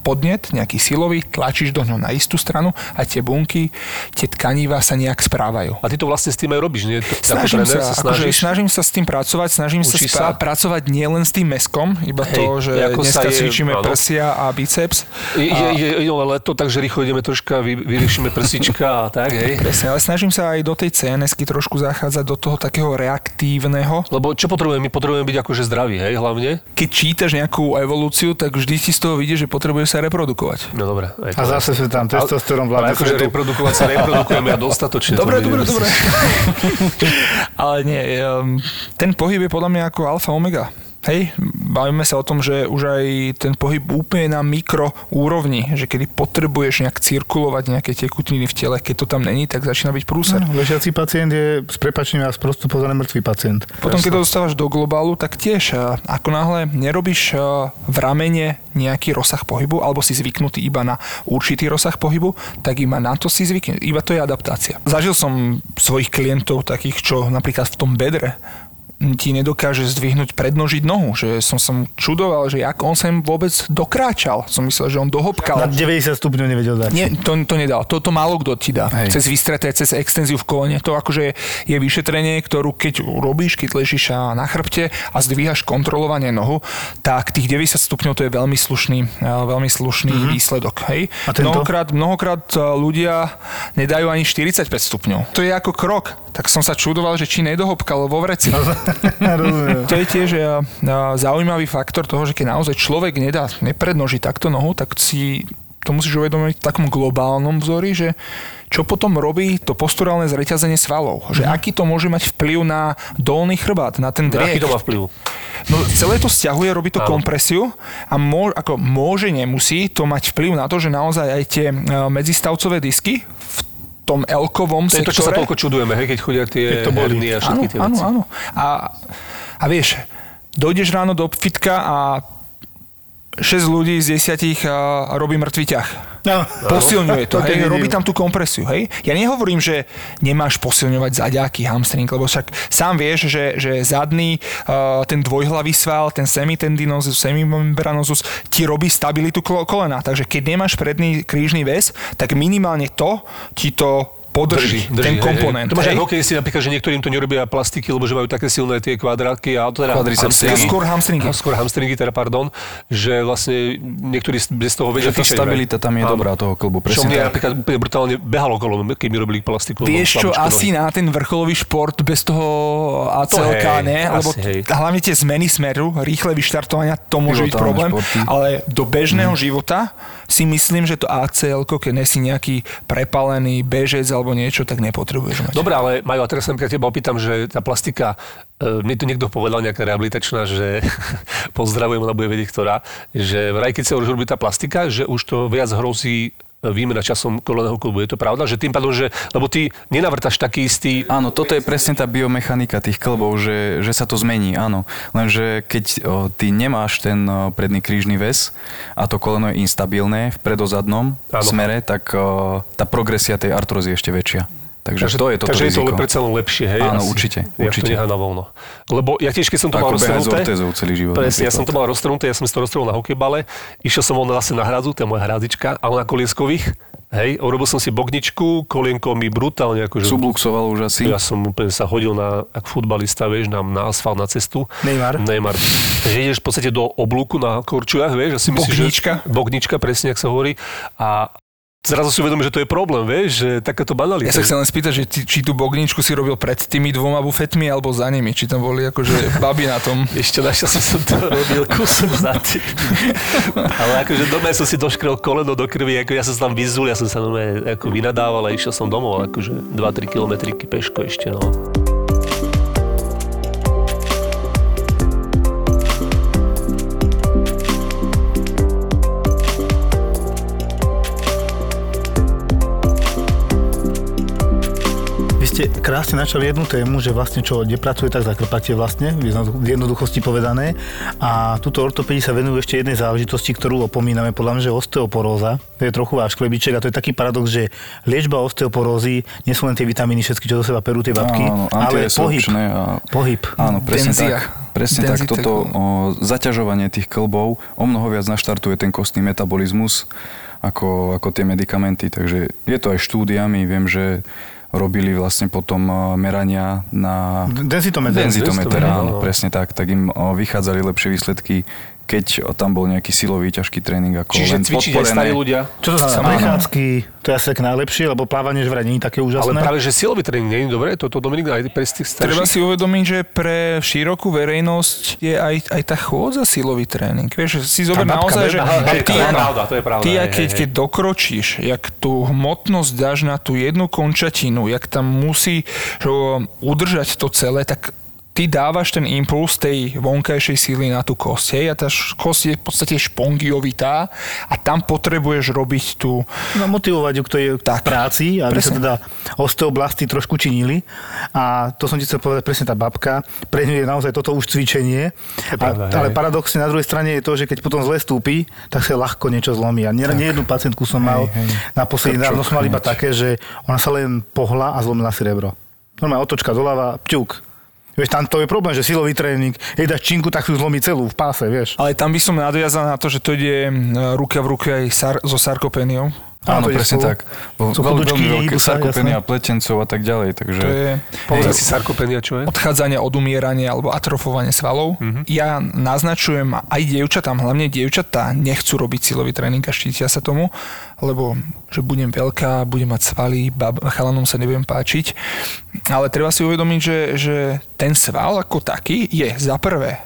podnet, nejaký silový, tlačíš do ňo na istú stranu a tie bunky, tie tkaníva sa nejak správajú. A ty to vlastne s tým aj robíš, nie? Snažím sa, sa akože snažím sa s tým pracovať, snažím Učí sa, sa pracovať nielen s tým meskom, iba Hej, to, že dneska je, cvičíme áno. prsia a biceps. Je, a... je, je, ale to tak, že rýchlo ideme troška, vy, vyriešime prsička a tak, hej? Presne, ale snažím sa aj do tej CNS-ky trošku zachádzať do toho takého reaktívneho. Lebo čo potrebujeme? My potrebujeme byť akože zdraví, hej, hlavne. Keď čítaš nejakú evolúciu, tak vždy si z toho vidíš, že potrebuje sa reprodukovať. No dobre. A zase sú tam testosterón vládne. Akože reprodukovať sa reprodukujeme a dostatočne. Dobre, dobre, dobre. Ale nie, ten pohyb je podľa mňa ako alfa omega. Hej, bavíme sa o tom, že už aj ten pohyb úplne na mikro úrovni, že kedy potrebuješ nejak cirkulovať nejaké tekutiny v tele, keď to tam není, tak začína byť prúser. No, ležiaci pacient je s prepačením vás prosto pozvaný mŕtvý pacient. Potom, keď to dostávaš do globálu, tak tiež ako náhle nerobíš v ramene nejaký rozsah pohybu, alebo si zvyknutý iba na určitý rozsah pohybu, tak iba na to si zvyknutý. Iba to je adaptácia. Zažil som svojich klientov takých, čo napríklad v tom bedre ti nedokáže zdvihnúť, prednožiť nohu. Že som sa čudoval, že ako on sem vôbec dokráčal. Som myslel, že on dohopkal. Na 90 stupňov nevedel dať. Nie, to, to nedal. To, to málo kto ti dá. Hej. Cez vystreté, cez extenziu v kolene. To akože je vyšetrenie, ktorú keď robíš, keď ležíš na chrbte a zdvíhaš kontrolovanie nohu, tak tých 90 stupňov to je veľmi slušný, veľmi slušný mm-hmm. výsledok. Hej? A tento? Mnohokrát, mnohokrát ľudia nedajú ani 45 stupňov. To je ako krok. Tak som sa čudoval, že či nedohopkal vo vreci. to je tiež zaujímavý faktor toho, že keď naozaj človek nedá, neprednoží takto nohu, tak si to musíš uvedomiť v takom globálnom vzori, že čo potom robí to posturálne zreťazenie svalov. Že mm. aký to môže mať vplyv na dolný chrbát, na ten driek. Aký to má vplyv? No celé to stiahuje, robí to Áno. kompresiu a mô, ako môže, nemusí to mať vplyv na to, že naozaj aj tie medzistavcové disky tom elkovom to sektore. To je to, čo sa toľko čudujeme, hej, keď chodia tie herny a všetky áno, tie áno, veci. Áno, a, a vieš, dojdeš ráno do fitka a 6 ľudí z 10 a, a robí mŕtvý ťah. No. Posilňuje to, hej, robí tam tú kompresiu, hej. Ja nehovorím, že nemáš posilňovať zaďaky, hamstring, lebo však sám vieš, že, že zadný, ten dvojhlavý sval, ten semitendinozus, semimembranozus ti robí stabilitu kolena. Takže keď nemáš predný krížny väz, tak minimálne to ti to podrží drží, ten komponent. Hej. To máš aj hokejisti napríklad, že niektorým to nerobia plastiky, lebo že majú také silné tie kvadrátky a teda hamstringy. Skôr hamstringy. Skôr hamstringy, teda pardon, že vlastne niektorí bez toho vedia. Že tá stabilita tam je dobrá toho klubu. Čo mne napríklad brutálne behalo okolo, keď mi robili plastiku. Vieš čo, asi na ten vrcholový šport bez toho ACLK, to ne? Lebo hlavne tie zmeny smeru, rýchle vyštartovania, to môže byť problém, ale do bežného mhm. života si myslím, že to ACL, keď nesi nejaký prepalený bežec alebo niečo, tak nepotrebuješ mať. Dobre, ale majú, a teraz sa teba opýtam, že tá plastika, e, mne tu niekto povedal, nejaká rehabilitačná, že pozdravujem, ona bude vedieť, ktorá, že vraj, keď sa už robí tá plastika, že už to viac hrozí výmena časom koleného klubu. Je to pravda? Že tým pádom, že, lebo ty nenavrtaš taký istý... Áno, toto je presne tá biomechanika tých klbov, že, že sa to zmení, áno. Lenže keď o, ty nemáš ten o, predný krížny väz a to koleno je instabilné v predozadnom áno. smere, tak o, tá progresia tej artrozy je ešte väčšia. Takže, takže to je toto Takže riziko. je to predsa len lepšie, hej? Áno, asi. určite. Ja určite. to na voľno. Lebo ja tiež, keď som to Ako mal roztrhnuté... celý život. Presne, ja som to mal roztrhnuté, ja som si to roztrhol na hokejbale, išiel som on zase na hradzu, to je moja hradička, ale na kolieskových. Hej, urobil som si bogničku, kolienko mi brutálne akože... Subluxoval už asi. Ja som úplne sa hodil na, ako futbalista, vieš, na, na asfalt, na cestu. Neymar. Neymar. Takže ideš v podstate do oblúku na korčuliach, vieš, asi myslíš, Bognička. Že, bognička, presne, ak sa hovorí. A Zrazu si uvedomím, že to je problém, vieš, že takáto banalita. Ja sa chcem len spýtať, že ty, či tú bogničku si robil pred tými dvoma bufetmi alebo za nimi, či tam boli akože baby na tom. Ešte našťastie som to robil kúsok za tým. Ale akože doma som si doškrel koleno do krvi, ako ja som sa tam vyzul, ja som sa doma ako vynadával a išiel som domov, akože 2-3 kilometriky peško ešte, no. Krásne načali jednu tému, že vlastne čo nepracuje, tak zakrpatie vlastne, v jednodu- v jednoduchosti povedané. A túto ortopedi sa venujú ešte jednej záležitosti, ktorú opomíname, podľa mňa, že osteoporóza. To je trochu váš klebiček a to je taký paradox, že liečba osteoporózy nie sú len tie vitamíny všetky, čo do seba perú tie babky, Áno, ale pohyb. A... Pohyb. Áno, presne Denzia. tak. Presne tak, Denzite toto klbov. o, zaťažovanie tých klbov o mnoho viac naštartuje ten kostný metabolizmus ako, ako tie medikamenty, takže je to aj štúdiami, viem, že robili vlastne potom o, merania na Denzitometer. denzitometer, áno, presne tak, tak im o, vychádzali lepšie výsledky, keď tam bol nejaký silový ťažký tréning ako Čiže len cvičiť aj podporené. starí ľudia. Čo to znamená? Prechádzky, to je asi tak najlepšie, lebo plávanie že vraj nie je také Ale úžasné. práve, že silový tréning nie je dobré, toto Dominik aj pre tých Treba starších. si uvedomiť, že pre širokú verejnosť je aj, aj tá chôdza silový tréning. Vieš, si zober naozaj, že hej, ty, to je pravda, to je pravda. ty hej, aj keď, hej, keď dokročíš, jak tú hmotnosť dáš na tú jednu končatinu, jak tam musí že, udržať to celé, tak ty dávaš ten impuls tej vonkajšej síly na tú kosť. Hej? A tá kosť je v podstate špongiovitá a tam potrebuješ robiť tú... No, motivovať ju k tej tak, práci, aby Presne. sa teda osteoblasty trošku činili. A to som ti chcel povedať presne tá babka. Pre ňu je naozaj toto už cvičenie. A, pravda, ale hej. paradoxne na druhej strane je to, že keď potom zle stúpi, tak sa ľahko niečo zlomí. A nie, nie jednu pacientku som mal Hej, hej. naposledy, dávno som mal iba také, že ona sa len pohla a zlomila si rebro. Normálne otočka doľava, pťuk. Vieš, tam to je problém, že silový tréning, jej dáš činku, tak ju zlomí celú v páse, vieš. Ale tam by som nadviazal na to, že to ide mm, ruka v ruke aj sar- so sarkopéniou. Áno, to presne spolu. tak. Vo- Sú veľmi, veľmi veľké sarkopenia jasné. pletencov a tak ďalej, takže... To je Povedal si sarkopenia, čo je? odchádzanie od umierania alebo atrofovanie svalov. Mm-hmm. Ja naznačujem aj dievčatám, hlavne dievčatá nechcú robiť silový tréning a štítia sa tomu, lebo že budem veľká, budem mať svaly, bab, chalanom sa nebudem páčiť. Ale treba si uvedomiť, že, že ten sval ako taký je za prvé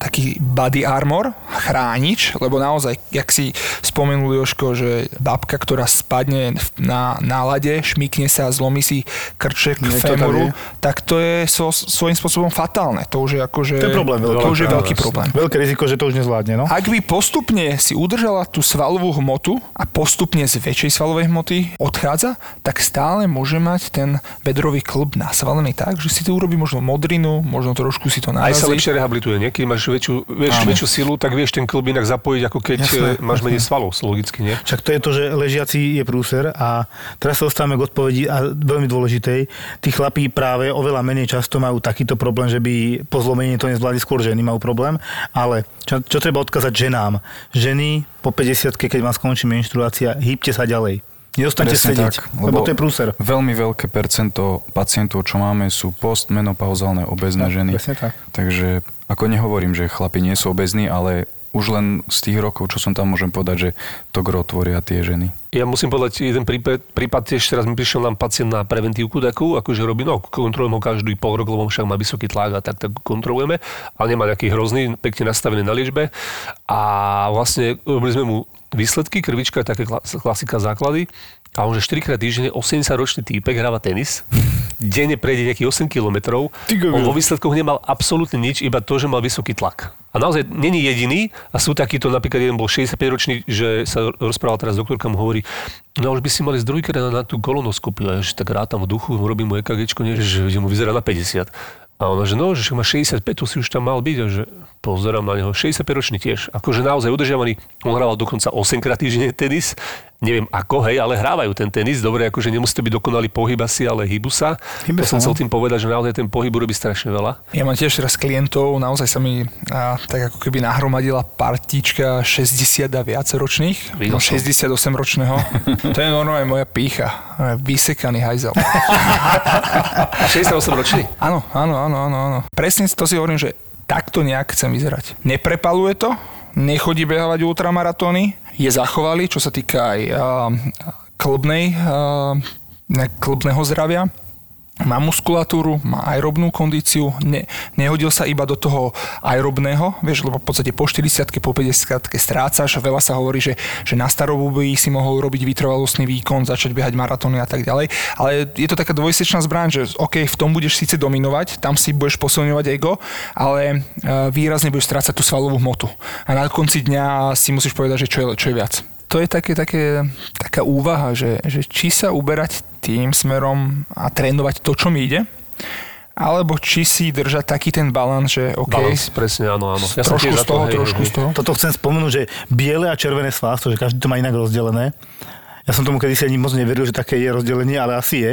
taký body armor, chránič, lebo naozaj, jak si spomenul Joško, že babka, ktorá spadne v- na nálade, šmikne sa, zlomí si krček Nie, to femoru, je. tak to je so, svojím spôsobom fatálne. To už je akože... To je problém veľký. To už je veľký problém. Veľké riziko, že to už nezvládne, no. Ak by postupne si udržala tú svalovú hmotu a postupne z väčšej svalovej hmoty odchádza, tak stále môže mať ten bedrový klb nasvalený tak, že si to urobí možno modrinu, možno trošku si to Aj narazí. sa lepšie rehabilituje, nie? Keď máš väčšiu, vieš, väčšiu silu, tak vieš ten klb inak zapojiť, ako keď Jasné, jasné, máš menej svalov, logicky, nie? Však to je to, že ležiaci je prúser a teraz sa dostávame k odpovedi a veľmi dôležitej. Tí chlapí práve oveľa menej často majú takýto problém, že by po zlomení to nezvládli, skôr ženy majú problém. Ale čo, čo treba odkázať ženám? Ženy po 50 keď vám skončí menštruácia, hýbte sa ďalej. Nedostaňte Presne sedieť, tak, lebo, to je prúser. Veľmi veľké percento pacientov, čo máme, sú postmenopauzálne obezné ženy. presne tak. Takže ako nehovorím, že chlapi nie sú obezní, ale už len z tých rokov, čo som tam, môžem povedať, že to gro tvoria tie ženy. Ja musím povedať jeden prípad, prípad tiež teraz mi prišiel nám pacient na preventívku takú, akože robí, no kontrolujem ho každý pol rok, lebo však má vysoký tlak a tak, tak kontrolujeme, ale nemá nejaký hrozný, pekne nastavený na liečbe a vlastne robili sme mu výsledky, krvička, také kla- klasika základy a on že 4 krát týždenne 80 ročný týpek hráva tenis, denne prejde nejakých 8 kilometrov, on vo výsledkoch nemal absolútne nič, iba to, že mal vysoký tlak. A naozaj není jediný a sú takíto, napríklad jeden bol 65 ročný, že sa rozprával teraz doktorka, mu hovorí, no už by si mali z druhýkrát na, na tú kolonoskopiu, a ja, že tak rátam v duchu, robím mu EKGčko, nie, že, že mu vyzerá na 50. A ona, že no, že má 65, to si už tam mal byť. A že pozerám na neho, 65 ročný tiež. Akože naozaj udržiavaný. On hrával dokonca 8 krát týždenne tenis. Neviem ako, hej, ale hrávajú ten tenis. Dobre, akože nemusí to byť dokonalý pohyb asi, ale hýbu sa. Hýbe to som sa, chcel no. tým povedať, že naozaj ten pohyb robí strašne veľa. Ja mám tiež teraz klientov, naozaj sa mi a, tak ako keby nahromadila partička 60 a viac ročných, no som. 68 ročného. to je normálne moja pícha, vysekaný hajzel. 68 ročný. Áno, áno, áno, áno, áno. Presne to si hovorím, že takto nejak chcem vyzerať. Neprepaluje to, nechodí behávať ultramaratóny, je zachovalý, čo sa týka aj a, klbnej, a, ne- klbného zdravia. Má muskulatúru, má aerobnú kondíciu, ne, nehodil sa iba do toho aerobného, vieš, lebo v podstate po 40 po 50 strácaš, veľa sa hovorí, že, že na starobu by si mohol robiť vytrvalostný výkon, začať behať maratóny a tak ďalej, ale je to taká dvojsečná zbraň, že OK, v tom budeš síce dominovať, tam si budeš posilňovať ego, ale e, výrazne budeš strácať tú svalovú hmotu. A na konci dňa si musíš povedať, že čo je, čo je viac. To je také, také, taká úvaha, že, že či sa uberať tým smerom a trénovať to, čo mi ide, alebo či si držať taký ten balans, že OK, Balans, presne, áno, áno. Ja trošku z toho, hej, trošku hej, z toho. Toto chcem spomenúť, že biele a červené svásto, že každý to má inak rozdelené. Ja som tomu kedysi ani moc neveril, že také je rozdelenie, ale asi je.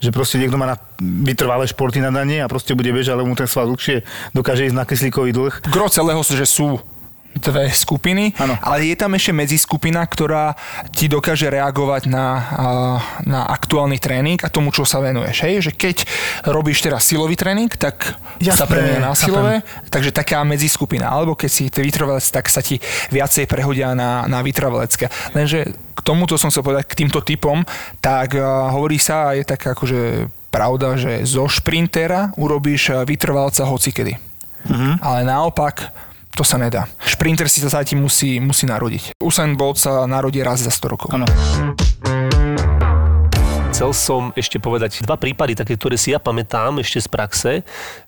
Že proste niekto má na vytrvalé športy na danie a proste bude bežať, ale mu ten sval dlhšie dokáže ísť na kyslíkový dlh. Gro celého, že sú dve skupiny, Áno. ale je tam ešte medziskupina, ktorá ti dokáže reagovať na, na aktuálny tréning a tomu, čo sa venuješ. Hej? Že keď robíš teraz silový tréning, tak Jasné, sa premenuje na chápem. silové, takže taká medziskupina. Alebo keď si vytrvalec, tak sa ti viacej prehodia na, na vytrvalecké. Lenže k tomuto som chcel povedať, k týmto typom, tak hovorí sa, je taká akože pravda, že zo šprintera urobíš vytrvalca hocikedy. Mhm. Ale naopak to sa nedá. Šprinter si sa ti musí, musí narodiť. Usain Bolt sa narodí raz za 100 rokov. Áno. Chcel som ešte povedať dva prípady, také, ktoré si ja pamätám ešte z praxe,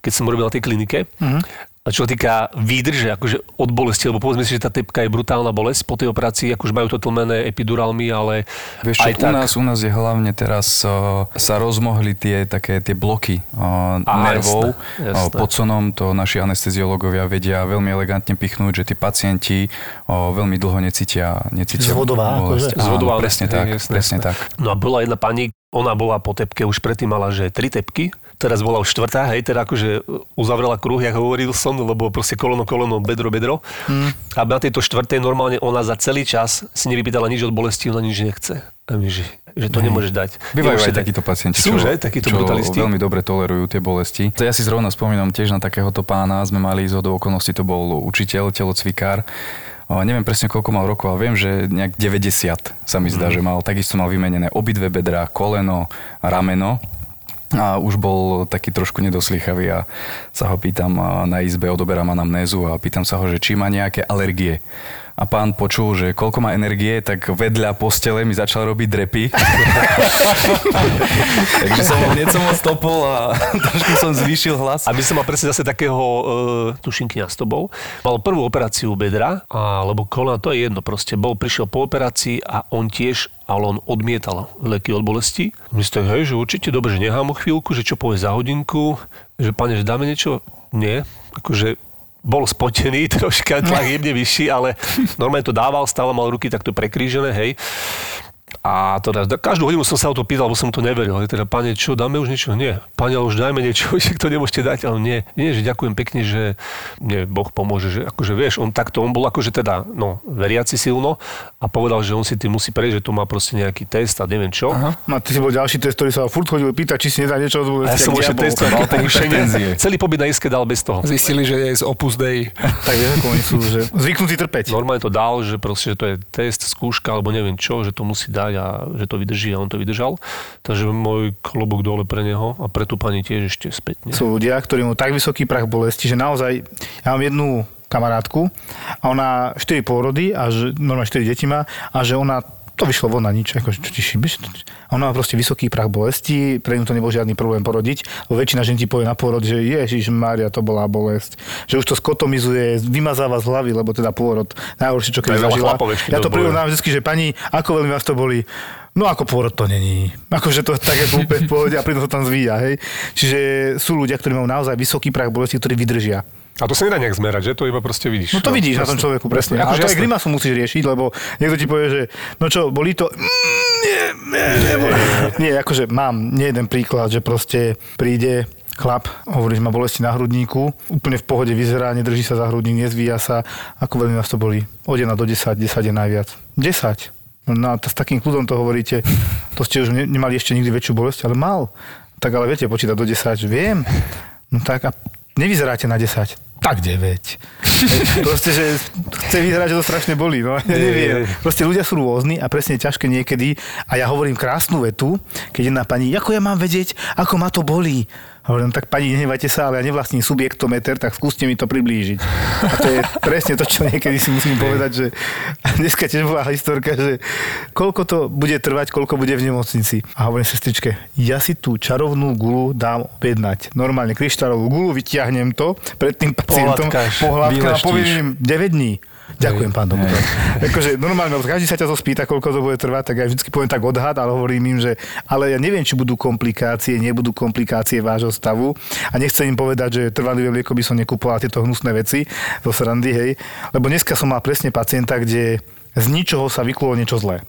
keď som robil na tej klinike. Mhm. A čo sa týka výdrže, akože od bolesti, lebo povedzme si, že tá tepka je brutálna bolesť po tej operácii, akože majú to tlmené epidurálmi, ale Vieš čo, aj u tak... nás, u nás je hlavne teraz uh, sa rozmohli tie také tie bloky uh, Á, nervov jasné, jasné. Uh, pod sonom, to naši anesteziológovia vedia veľmi elegantne pichnúť, že tí pacienti uh, veľmi dlho necítia, necítia Zvodová, bolesť. akože? Áno, Zvodová, presne tak, jasné, presne jasné. tak. No a bola jedna pani, ona bola po tepke, už predtým mala, že tri tepky, teraz bola už štvrtá, hej, teda akože uzavrela kruh, jak hovoril som, lebo proste koleno, koleno, bedro, bedro. Mm. A na tejto štvrtej normálne ona za celý čas si nevypýtala nič od bolesti, ona nič nechce. A my, že, že to nemôžeš dať. Bývajú Nemôžeš aj takíto pacienti, Sú, čo, že? Takíto čo brutalisti. veľmi dobre tolerujú tie bolesti. To ja si zrovna spomínam tiež na takéhoto pána, sme mali z hodou okolností, to bol učiteľ, telocvikár. Neviem presne koľko mal rokov, ale viem, že nejak 90 sa mi zdá, Mhm. že mal, takisto mal vymenené obidve bedra, koleno, rameno. A už bol taký trošku nedoslýchavý a sa ho pýtam na izbe, odoberám anamnézu a pýtam sa ho, že či má nejaké alergie. A pán počul, že koľko má energie, tak vedľa postele mi začal robiť drepy. Takže som ho hneď som ho stopol a trošku som zvýšil hlas. Aby som mal presne zase takého, uh, tuším, kniaz to bol. Mal prvú operáciu bedra, alebo kolena, to je jedno proste. Bol, prišiel po operácii a on tiež, ale on odmietal leky od bolesti. My ste, hej, že určite dobre, že nechám ho chvíľku, že čo povie za hodinku, že pane, že dáme niečo? Nie. Akože bol spotený troška, tlak jemne vyšší, ale normálne to dával, stále mal ruky takto prekrížené, hej. A teda, každú hodinu som sa o to pýtal, lebo som to neveril. Teda, pane, čo, dáme už niečo? Nie. Pane, ale už dajme niečo, že to nemôžete dať. Ale nie, nie, že ďakujem pekne, že mne Boh pomôže. Že, akože vieš, on takto, on bol akože teda, no, veriaci silno a povedal, že on si tým musí prejsť, že to má proste nejaký test a neviem čo. Aha. No, ty si bol ďalší test, ktorý sa furt chodil pýtať, či si nedá niečo od ja som ešte testoval pokušenie. Celý pobyt na iske dal bez toho. Zistili, že je z Opus Dei. Tak vieš, ako oni sú, že zvyknutí trpeť. Normálne to dal, že proste, že to je test, skúška, alebo neviem čo, že to musí dať a že to vydrží a on to vydržal. Takže môj klobok dole pre neho a pre tú pani tiež ešte spätne. Sú ľudia, ktorí majú tak vysoký prach bolesti, že naozaj, ja mám jednu kamarátku a ona 4 pôrody a že, normálne 4 deti má a že ona to vyšlo von na nič, ako, čo ti šibeš? A ona má proste vysoký prach bolesti, pre ňu to nebol žiadny problém porodiť, lebo väčšina žen ti povie na pôrod, že Ježiš Mária, to bola bolesť, že už to skotomizuje, vymazáva z hlavy, lebo teda pôrod, najhoršie, čo veľa zažila. Ja to prirovnám vždy, že pani, ako veľmi vás to boli, No ako pôrod to není. Akože to tak je úplne v pohode a pritom to tam zvíja, hej. Čiže sú ľudia, ktorí majú naozaj vysoký prach bolesti, ktorí vydržia. A to sa nedá nejak zmerať, že? To iba proste vidíš. No to vidíš na tom človeku, presne. Ale Akože to aj grimasu musíš riešiť, lebo niekto ti povie, že no čo, bolí to? Mm, nie, nie, neboli. Nie, akože mám nie jeden príklad, že proste príde chlap, hovorí, že má bolesti na hrudníku, úplne v pohode vyzerá, nedrží sa za hrudník, nezvíja sa, ako veľmi vás to boli. Od 1 do 10, 10 je najviac. 10. No a to s takým kľudom to hovoríte, to ste už ne- nemali ešte nikdy väčšiu bolesť, ale mal. Tak ale viete počítať do 10, že viem. No tak a nevyzeráte na 10. Tak 9. Proste, že chce vyzerať, že to strašne bolí. No, ja neviem. Proste ľudia sú rôzni a presne ťažké niekedy. A ja hovorím krásnu vetu, keď jedna pani, ako ja mám vedieť, ako ma to bolí. Hovorím, tak pani, nehnevajte sa, ale ja nevlastním subjektometer, tak skúste mi to priblížiť. A to je presne to, čo niekedy si musím povedať, že dneska tiež bola historka, že koľko to bude trvať, koľko bude v nemocnici. A hovorím sestričke, ja si tú čarovnú gulu dám objednať. Normálne kryštálovú gulu, vytiahnem to pred tým pacientom, pohľadkám a poviem im 9 dní. Ďakujem, pán doktor. akože normálne, každý sa ťa to spýta, koľko to bude trvať, tak ja vždy poviem tak odhad, ale hovorím im, že ale ja neviem, či budú komplikácie, nebudú komplikácie vášho stavu a nechcem im povedať, že trvalý lieko by som nekupoval tieto hnusné veci zo srandy, hej. Lebo dneska som mal presne pacienta, kde z ničoho sa vyklulo niečo zlé.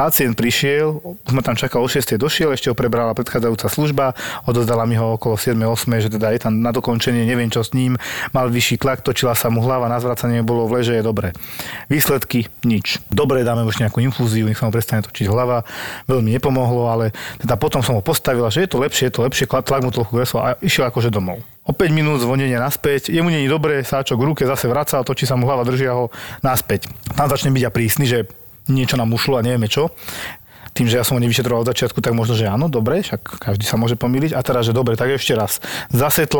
Pacient prišiel, sme tam čakal o 6. došiel, ešte ho prebrala predchádzajúca služba, odozdala mi ho okolo 7. 8. že teda je tam na dokončenie, neviem čo s ním, mal vyšší tlak, točila sa mu hlava, na zvracanie bolo v leže, je dobre. Výsledky nič. Dobre, dáme už nejakú infúziu, nech sa mu prestane točiť hlava, veľmi nepomohlo, ale teda potom som ho postavila, že je to lepšie, je to lepšie, tlak mu trochu kresol a išiel akože domov. O 5 minút zvonenie naspäť, jemu je dobre, sáčok v ruke zase vracal, točí sa mu hlava, držia ho naspäť. Tam začne byť a prísny, že niečo nám ušlo a nevieme čo. Tým, že ja som ho nevyšetroval od začiatku, tak možno, že áno, dobre, však každý sa môže pomýliť. A teraz, že dobre, tak ešte raz. Zase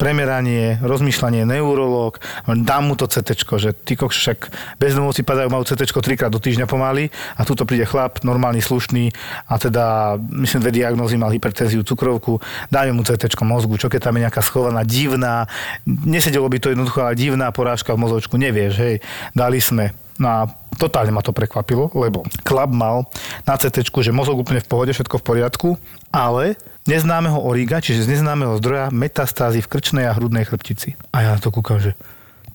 premeranie, rozmýšľanie, neurolog, dám mu to CT, že ty však bezdomovci padajú, majú CT trikrát do týždňa pomaly a tuto príde chlap, normálny, slušný a teda, myslím, dve diagnózy mal hypertenziu, cukrovku, dáme mu CT mozgu, čo keď tam je nejaká schovaná divná, nesedelo by to jednoducho, ale divná porážka v mozočku, nevieš, hej, dali sme No a totálne ma to prekvapilo, lebo klab mal na CT, že mozog úplne v pohode, všetko v poriadku, ale neznámeho origa, čiže z neznámeho zdroja metastázy v krčnej a hrudnej chrbtici. A ja na to kúkam, že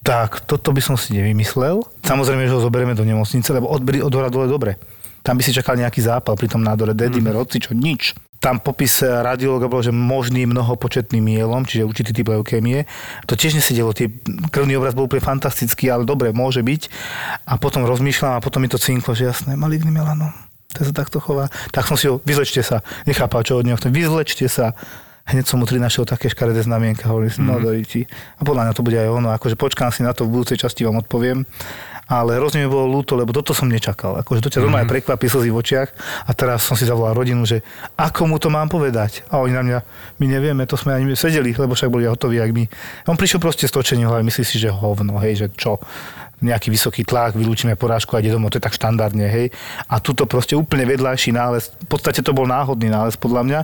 tak, toto by som si nevymyslel. Samozrejme, že ho zoberieme do nemocnice, lebo odbery od hora dole dobre. Tam by si čakal nejaký zápal pri tom nádore, dedimer, mm. čo nič tam popis radiológa bol, že možný mnohopočetný mielom, čiže určitý typ leukémie. To tiež nesedelo, tie krvný obraz bol úplne fantastický, ale dobre, môže byť. A potom rozmýšľam a potom mi to cinklo, že jasné, maligný melanom. To sa takto chová. Tak som si ho, vyzlečte sa. Nechápal, čo od neho chcem. Vyzlečte sa. Hneď som mu tri našiel také škaredé znamienka, hovorím si, mm-hmm. no mhm. dojiti. A podľa mňa to bude aj ono, akože počkám si na to, v budúcej časti vám odpoviem ale hrozne mi bolo ľúto, lebo toto som nečakal. Akože to ťa mm-hmm. prekvapí slzy v očiach a teraz som si zavolal rodinu, že ako mu to mám povedať. A oni na mňa, my nevieme, to sme ani sedeli, lebo však boli hotoví, ak my. On prišiel proste s točením hlavy, myslí si, že hovno, hej, že čo nejaký vysoký tlak, vylúčime porážku a ide domov, to je tak štandardne, hej. A tuto proste úplne vedľajší nález, v podstate to bol náhodný nález podľa mňa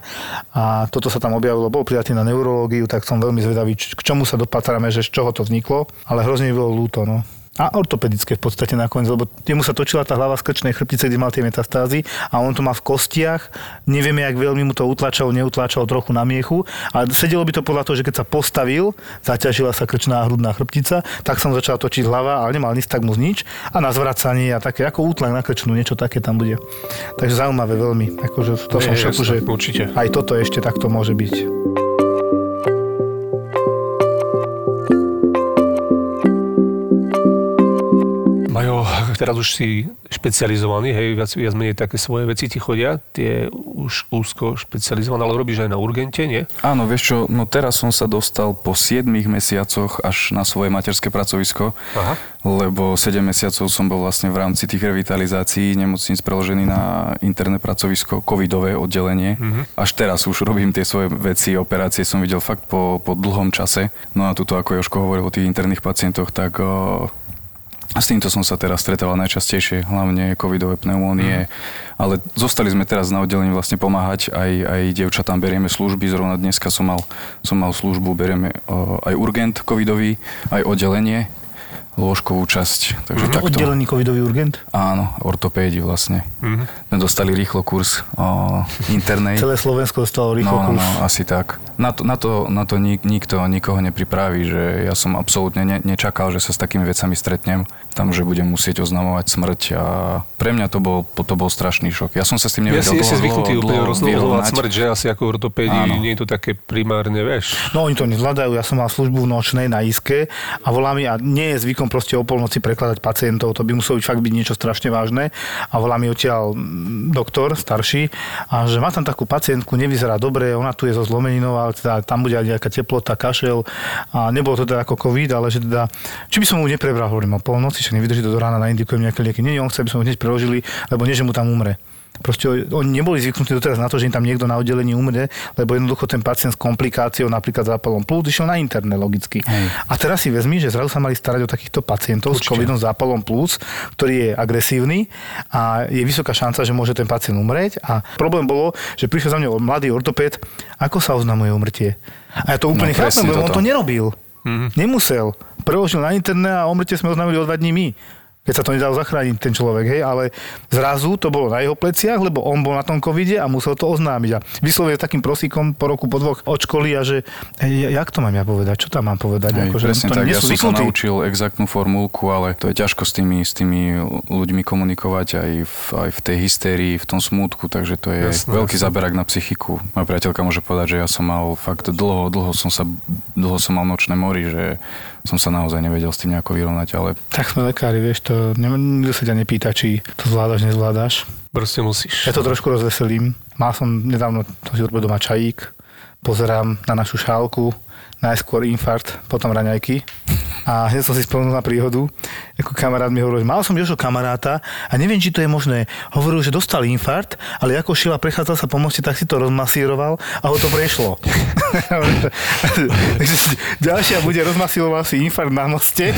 a toto sa tam objavilo, bol prijatý na neurológiu, tak som veľmi zvedavý, k čomu sa dopatrame, že z čoho to vzniklo, ale hrozne bolo ľúto, no a ortopedické v podstate nakoniec, lebo jemu sa točila tá hlava z krčnej chrbtice, kde mal tie metastázy a on to má v kostiach. Nevieme, jak veľmi mu to utlačalo, neutlačalo trochu na miechu, ale sedelo by to podľa toho, že keď sa postavil, zaťažila sa krčná hrudná chrbtica, tak som začal točiť hlava, ale nemal mu nič a na zvracanie a také, ako útlak na krčnú, niečo také tam bude. Takže zaujímavé veľmi. Akože to Je, som šoku, že určite. aj toto ešte takto môže byť. Teraz už si špecializovaný, hej, viac, viac menej také svoje veci ti chodia, tie už úzko špecializované, ale robíš aj na urgente, nie? Áno, vieš čo, no teraz som sa dostal po 7 mesiacoch až na svoje materské pracovisko, Aha. lebo 7 mesiacov som bol vlastne v rámci tých revitalizácií nemocníc preložený na interné pracovisko, covidové oddelenie. Uh-huh. Až teraz už robím tie svoje veci, operácie som videl fakt po, po dlhom čase. No a tuto, ako Joško hovoril o tých interných pacientoch, tak o, a s týmto som sa teraz stretával najčastejšie, hlavne covidové pneumónie, mm. ale zostali sme teraz na oddelení vlastne pomáhať, aj, aj dievčatám berieme služby, zrovna dneska som mal, som mal službu, berieme o, aj urgent covidový, aj oddelenie, lôžkovú časť. Takže mm-hmm. takto. Oddelený covidový urgent? Áno, ortopédi vlastne. Mm-hmm. Dostali rýchlo kurz o internej. Celé Slovensko dostalo rýchlo no, kurz. No, no, asi tak. Na to, na to, na to nik, nikto nikoho nepripraví, že ja som absolútne ne, nečakal, že sa s takými vecami stretnem. Tam, že budem musieť oznamovať smrť a pre mňa to bol, to bol strašný šok. Ja som sa s tým nevedel ja si, dlho, si zvyknutý úplne rozhodovať smrť, že asi ako ortopédi nie je to také primárne, vieš. No oni to nezvládajú. Ja som mal službu v nočnej na iske a volá mi a nie je zvykom proste o polnoci prekladať pacientov, to by muselo byť fakt byť niečo strašne vážne. A volá mi odtiaľ doktor, starší, a že má tam takú pacientku, nevyzerá dobre, ona tu je zo zlomeninou, ale teda tam bude aj nejaká teplota, kašel a nebolo to teda ako COVID, ale že teda, či by som mu neprebral, hovorím o polnoci, že nevydrží to do rána, naindikujem nejaké lieky. Nie, on chce, aby som ho hneď preložili, lebo nie, že mu tam umre. Proste oni neboli zvyknutí doteraz na to, že im tam niekto na oddelení umre, lebo jednoducho ten pacient s komplikáciou, napríklad zápalom plúc, išiel na interné logicky. Hej. A teraz si vezmi, že zrazu sa mali starať o takýchto pacientov Určite. s covidom zápalom plúc, ktorý je agresívny a je vysoká šanca, že môže ten pacient umrieť. A problém bolo, že prišiel za mňa mladý ortopéd, ako sa oznamuje umrtie. A ja to úplne no, chápem, lebo on to nerobil. Mm-hmm. Nemusel. preložil na internet a omrte sme oznámili o dva dní my keď sa to nedal zachrániť ten človek, hej, ale zrazu to bolo na jeho pleciach, lebo on bol na tom covide a musel to oznámiť. A vyslovil takým prosíkom po roku, po dvoch od školy a že hej, jak to mám ja povedať, čo tam mám povedať? Hej, ako, že presne to tak, ja som sa naučil exaktnú formulku, ale to je ťažko s tými, s tými ľuďmi komunikovať aj v, aj v tej hystérii, v tom smútku, takže to je Jasné, veľký záberák na psychiku. Moja priateľka môže povedať, že ja som mal fakt dlho, dlho som sa, dlho som mal nočné mori, že som sa naozaj nevedel s tým nejako vyrovnať, ale Tak sme lekári, vieš, to nikto sa ťa nepýta, či to zvládaš, nezvládaš. Proste musíš. Ja to trošku rozveselím. Mal som nedávno to si doma čajík, pozerám na našu šálku, najskôr infarkt, potom raňajky. A hneď som si spomenul na príhodu, ako kamarát mi hovoril, že mal som Jožo kamaráta a neviem, či to je možné. Hovoril, že dostal infarkt, ale ako šila prechádzal sa po moste, tak si to rozmasíroval a ho to prešlo. Takže ďalšia bude rozmasíroval si infarkt na moste.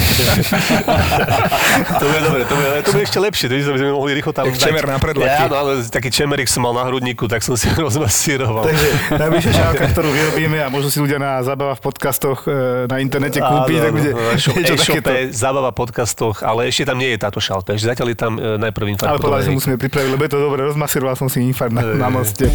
To bude dobre, to bude, to bude ešte lepšie, to by sme mohli rýchlo tam čemer na predlete. Ja, no, ale taký čemerik som mal na hrudníku, tak som si ho rozmasíroval. Takže najbližšia šálka, ktorú vyrobíme a možno si ľudia na zábava v podcastoch e, na internete kúpiť, tak bude niečo takéto. zábava podcastoch, ale ešte tam nie je táto šálka, ešte zatiaľ je tam e, najprv infarkt. Ale podľa mňa musíme pripraviť, lebo je to dobre, rozmasíroval som si infarkt na, na moste.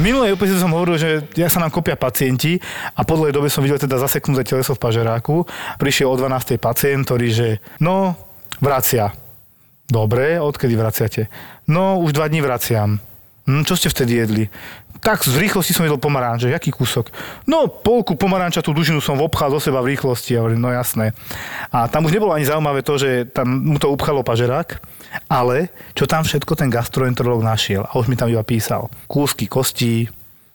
Minulej epizóde som hovoril, že ja sa nám kopia pacienti a po dlhej dobe som videl teda zaseknuté teleso v pažeráku. Prišiel o 12. pacient, ktorý, že no, vracia. Dobre, odkedy vraciate? No, už dva dní vraciam. Hm, čo ste vtedy jedli? Tak z rýchlosti som jedol pomaranče. Jaký kúsok? No, polku pomaranča, tú dužinu som obchal do seba v rýchlosti. Ja hovorím, no jasné. A tam už nebolo ani zaujímavé to, že tam mu to upchalo pažerák, ale čo tam všetko ten gastroenterolog našiel. A už mi tam iba písal. Kúsky kostí,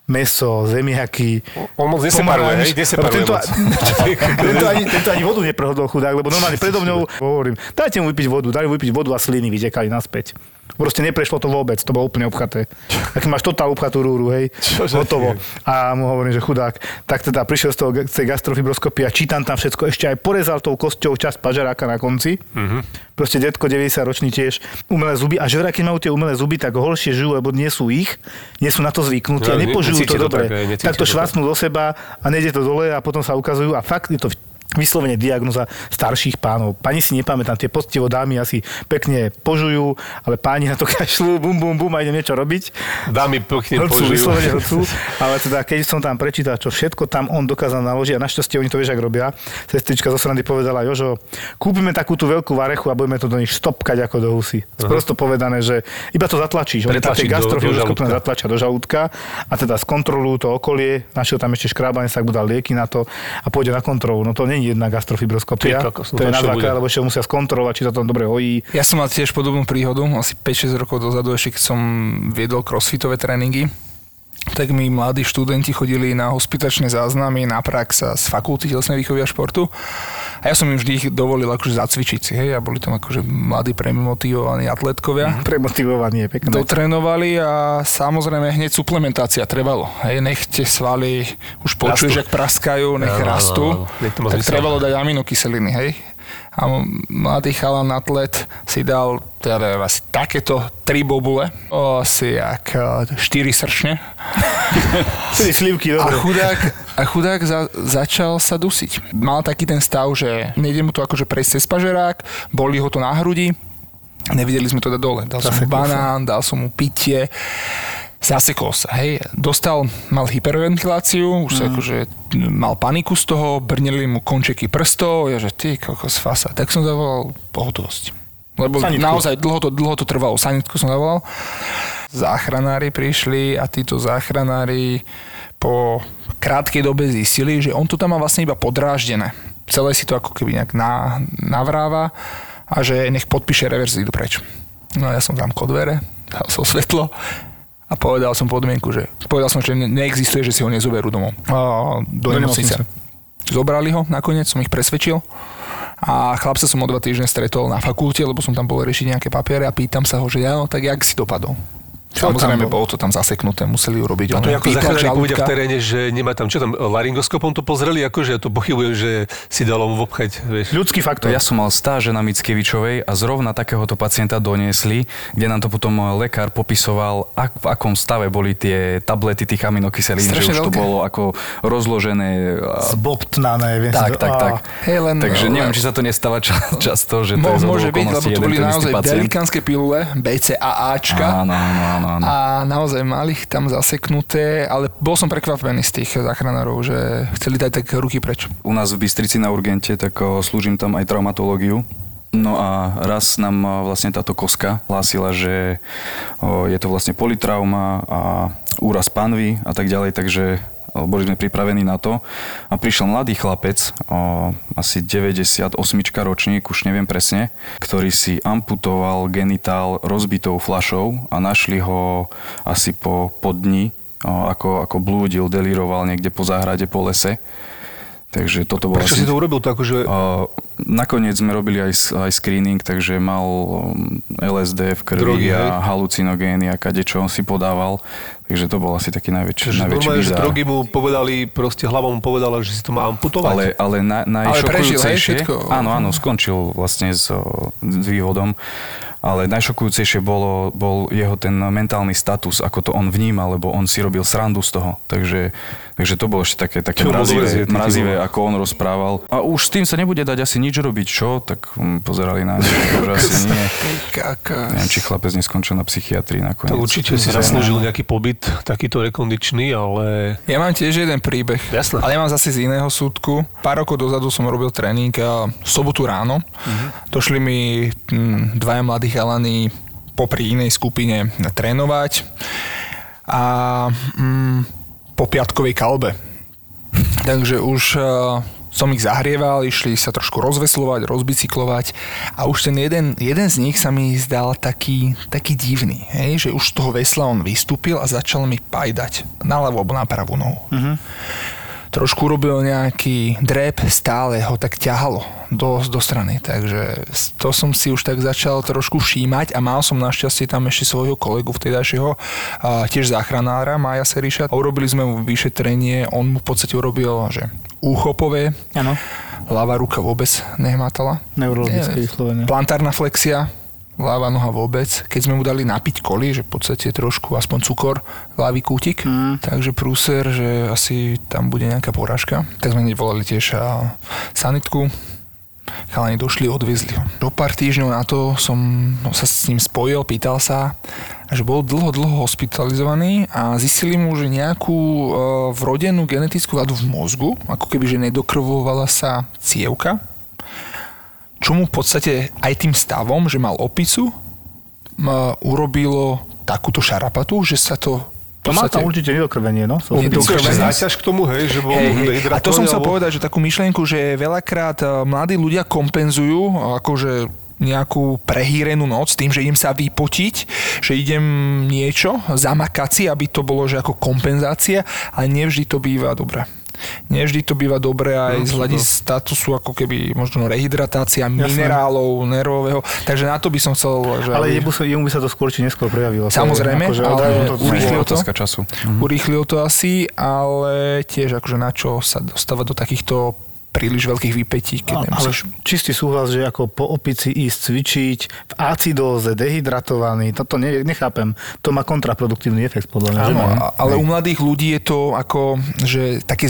meso, zemiaky. On moc neseparuje, hej? Neseparuje tento, moc. tento, ani, tento ani vodu neprehodol chudák, lebo normálne predo mňou hovorím, dajte mu vypiť vodu, dali mu vypiť vodu a sliny vytekali naspäť. Proste neprešlo to vôbec, to bolo úplne obchaté. Tak máš totál upchatú rúru, hej, Čože hotovo. A mu hovorím, že chudák. Tak teda prišiel z toho z tej gastrofibroskopy a čítam tam všetko, ešte aj porezal tou kosťou časť pažeráka na konci. Mhm. Proste detko 90 ročný tiež, umelé zuby. A že vraj, keď majú tie umelé zuby, tak horšie žijú, lebo nie sú ich, nie sú na to zvyknutí a No, ne- nepožijú to to dobre. tak, Tak to švacnú do seba a nejde to dole a potom sa ukazujú a fakt je to vyslovene diagnoza starších pánov. Pani si nepamätám, tie poctivo dámy asi pekne požujú, ale páni na to kašľú, bum, bum, bum a idem niečo robiť. Dámy pekne Hlcú, požijú. vyslovene hlcú, ale teda keď som tam prečítal, čo všetko tam on dokázal naložiť a našťastie oni to vieš, ak robia. Sestrička zo srandy povedala, Jožo, kúpime takú tú veľkú varechu a budeme to do nich štopkať ako do husy. Prosto povedané, že iba to zatlačíš. Oni gastrofiloskopné žalúdka. zatlačia do žalúdka a teda skontrolujú to okolie, našiel tam ešte škrábanie, sa budal lieky na to a pôjde na kontrolu. No to nie je jedna gastrofibroskopia, kokos, to je to na čo dvakrát, lebo ešte musia skontrolovať, či sa tam dobre hojí. Ja som mal tiež podobnú príhodu, asi 5-6 rokov dozadu, ešte keď som viedol crossfitové tréningy tak mi mladí študenti chodili na hospitačné záznamy na prax z fakulty telesnej výchovy a športu. A ja som im vždy ich dovolil akože zacvičiť si, hej, a boli tam akože mladí premotivovaní atletkovia. Premotivovanie, pekné. Dotrénovali a samozrejme hneď suplementácia trebalo. Hej, nech tie svaly už počuješ, jak praskajú, nech áno, rastú. Tak trebalo dať aminokyseliny, hej. A mladý chalan atlet si dal teda asi takéto tri bobule, o, asi jak e, štyri sršne. Tri slivky, A chudák, a chudák za, začal sa dusiť. Mal taký ten stav, že nejde mu to akože prejsť cez pažerák, boli ho to na hrudi, nevideli sme to dať dole. Dal som mu banán, dal som mu pitie, zasekol sa, hej. Dostal, mal hyperventiláciu, už sa akože mal paniku z toho, brnili mu končeky prstov, ja že ty kokos fasa. Tak som zavolal pohotovosť. Lebo Sanitku. naozaj dlho to, dlho to trvalo. Sanitku som zavolal. Záchranári prišli a títo záchranári po krátkej dobe zistili, že on to tam má vlastne iba podráždené. Celé si to ako keby nejak na, navráva a že nech podpíše reverzi idú preč. No ja som tam kod dvere, dal som svetlo a povedal som podmienku, že povedal som, že ne- neexistuje, že si ho nezoberú domov. A, do, Do nemocnice. Zobrali ho nakoniec, som ich presvedčil. A chlapca som o dva týždne stretol na fakulte, lebo som tam bol riešiť nejaké papiere a pýtam sa ho, že ja, no tak jak si dopadol? Čo Samozrejme, tam bolo? bolo to tam zaseknuté, museli urobiť. A to je ako zachránili povedia v teréne, že nemá tam, čo tam, laryngoskopom to pozreli, akože ja to pochybujem, že si dalo mu obchať, vieš. Ľudský faktor. Ja som mal stáže na Mickiewiczowej a zrovna takéhoto pacienta doniesli, kde nám to potom lekár popisoval, ak, v akom stave boli tie tablety tých aminokyselín, že Strašne už to veľké. bolo ako rozložené. a- Zbobtnané, Tak, to- tak, tak. Hej, len- Takže neviem, či sa to nestáva ča- často, že to Mo, je môže byť, lebo to boli naozaj pacient. velikánske pilule, BCAAčka. Áno, áno, áno, áno. A naozaj mali ich tam zaseknuté, ale bol som prekvapený z tých záchranárov, že chceli dať tak ruky preč. U nás v Bystrici na Urgente, tak slúžim tam aj traumatológiu. No a raz nám vlastne táto koska hlásila, že je to vlastne politrauma a úraz panvy a tak ďalej, takže boli sme pripravení na to. A prišiel mladý chlapec, o, asi 98 ročník, už neviem presne, ktorý si amputoval genitál rozbitou flašou a našli ho asi po, po dni, o, ako, ako blúdil, delíroval niekde po záhrade, po lese. Takže toto bolo Prečo asi... si to urobil to akože... Uh, nakoniec sme robili aj, aj screening, takže mal LSD v krvi Drogy, hej? a halucinogény a kadečo on si podával. Takže to bol asi taký najväčší, Čiže najväčší normálne, že bizár. drogy mu povedali, proste hlava mu povedala, že si to má amputovať. Ale, ale na, najšokujúcejšie... všetko? áno, áno, skončil vlastne s, s vývodom. Ale najšokujúcejšie bolo, bol jeho ten mentálny status, ako to on vnímal, lebo on si robil srandu z toho. Takže, takže to bolo ešte také, také mrazivé, mrazivé ako on rozprával. A už s tým sa nebude dať asi nič robiť, čo? Tak hm, pozerali na neho, že asi nie. Neviem, či chlapec neskončil na psychiatrii nakoniec. To určite si zaslúžil nejaký pobyt, takýto rekondičný, ale... Ja mám tiež jeden príbeh, Jasné. ale ja mám zase z iného súdku. Pár rokov dozadu som robil tréning a v sobotu ráno. Došli mi mm, dvaja mladí chalani popri inej skupine trénovať a mm, po piatkovej kalbe. Takže už uh, som ich zahrieval, išli sa trošku rozveslovať, rozbicyklovať a už ten jeden, jeden z nich sa mi zdal taký, taký divný, hej? že už z toho vesla on vystúpil a začal mi pajdať na ľavú alebo na pravú nohu. Trošku robil nejaký drep, stále ho tak ťahalo do, do strany, takže to som si už tak začal trošku všímať a mal som našťastie tam ešte svojho kolegu vtedajšieho, tiež záchranára Maja Seriša. Urobili sme mu vyšetrenie, on mu v podstate urobil, že úchopové, Áno, ľavá ruka vôbec nehmatala. neurologické vyslovene. Plantárna flexia, ľavá noha vôbec. Keď sme mu dali napiť koli, že v podstate trošku aspoň cukor, ľavý kútik, mm. takže prúser, že asi tam bude nejaká porážka. Tak sme nevolali tiež a, sanitku. Chalani došli, odviezli ho. Do pár týždňov na to som sa s ním spojil, pýtal sa, že bol dlho, dlho hospitalizovaný a zistili mu, že nejakú e, vrodenú genetickú vadu v mozgu, ako keby, že nedokrvovala sa cievka, čo mu v podstate aj tým stavom, že mal opicu, m, urobilo takúto šarapatu, že sa to To má tam určite nedokrvenie, no? Nedokrvenie. Záťaž k tomu, hej, že bol Hej, hej. A to som chcel alebo- povedať, že takú myšlienku, že veľakrát e, mladí ľudia kompenzujú akože nejakú prehýrenú noc tým, že idem sa vypotiť, že idem niečo, zamakať si, aby to bolo že ako kompenzácia, ale nevždy to býva dobré. Nevždy to býva dobré aj z hľadiska statusu ako keby možno rehydratácia minerálov, nervového. Takže na to by som chcel, že... Ale aby- jemu, by sa to skôr či neskôr prejavilo. Samozrejme, Akože ale to- urýchlilo to? Času. Urýchlilo to asi, ale tiež akože na čo sa dostávať do takýchto príliš veľkých výpetí, keď No, ale čistý súhlas, že ako po opici ísť cvičiť v acidóze, dehydratovaný, toto ne, nechápem. To má kontraproduktívny efekt podľa mňa. Áno, a- ale u mladých ľudí je to ako, že také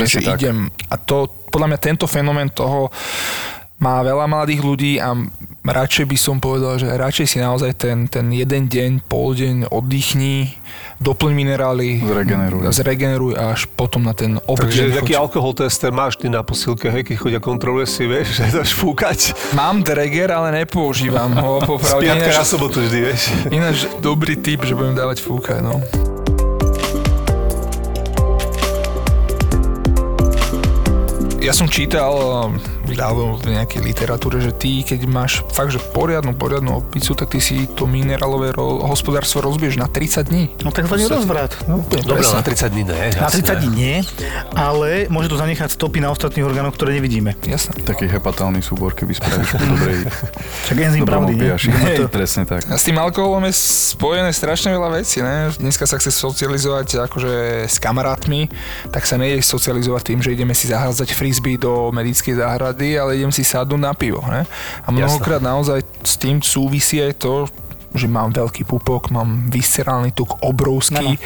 presne že tak. idem. A to, podľa mňa tento fenomén toho má veľa mladých ľudí a radšej by som povedal, že radšej si naozaj ten, ten jeden deň, pol deň oddychni, doplň minerály, Zregeneruj. zregeneruj a až potom na ten obdeň. Takže taký choď. alkohol tester máš ty na posilke, hej, keď chodia kontroluje si, vieš, že dáš fúkať. Mám Dreger, ale nepoužívam ho. Popravde, piatka na sobotu vždy, vieš. ináč dobrý tip, že budem dávať fúkať. No. Ja som čítal alebo v nejakej literatúre, že ty, keď máš fakt, že poriadnu, poriadnu opicu, tak ty si to minerálové ro- hospodárstvo rozbiješ na 30 dní. No takzvaný rozvrat. No. Dobre, na 30 dní ne. Na jasné. 30 dní nie, ale môže to zanechať stopy na ostatných orgánoch, ktoré nevidíme. Jasné. Taký hepatálny súbor, keby spravíš po dobrej, Však enzym pravdy, nie? Hej, to- presne tak. A s tým alkoholom je spojené strašne veľa vecí, ne? Dneska sa chce socializovať akože s kamarátmi, tak sa nejde socializovať tým, že ideme si zahádzať frisbee do medickej záhrady, ale idem si sadnúť na pivo, ne? A mnohokrát naozaj s tým súvisí aj to, že mám veľký pupok, mám viscerálny tuk obrovský.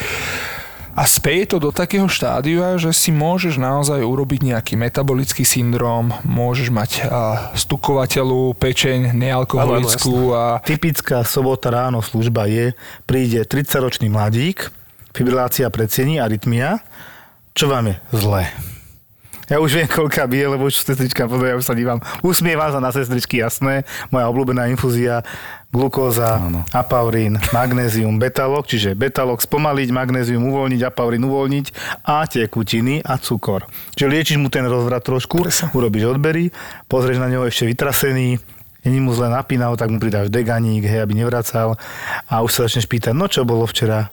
A speje to do takého štádia, že si môžeš naozaj urobiť nejaký metabolický syndrom, môžeš mať a, stukovateľu, pečeň nealkoholickú a Typická sobota ráno služba je, príde 30-ročný mladík, fibrilácia predsiení, arytmia. Čo vám je? Zle. Ja už viem, koľka bije, lebo už sestrička povedala, ja už sa dívam. Usmievam sa na sestričky, jasné. Moja obľúbená infúzia, glukóza, Áno. apaurín, magnézium, betalok, čiže betalok spomaliť, magnézium uvoľniť, apaurín uvoľniť a tekutiny a cukor. Čiže liečiš mu ten rozvrat trošku, urobíš odbery, pozrieš na neho ešte vytrasený, není mu zle napínal, tak mu pridáš deganík, hej, aby nevracal a už sa začneš pýtať, no čo bolo včera?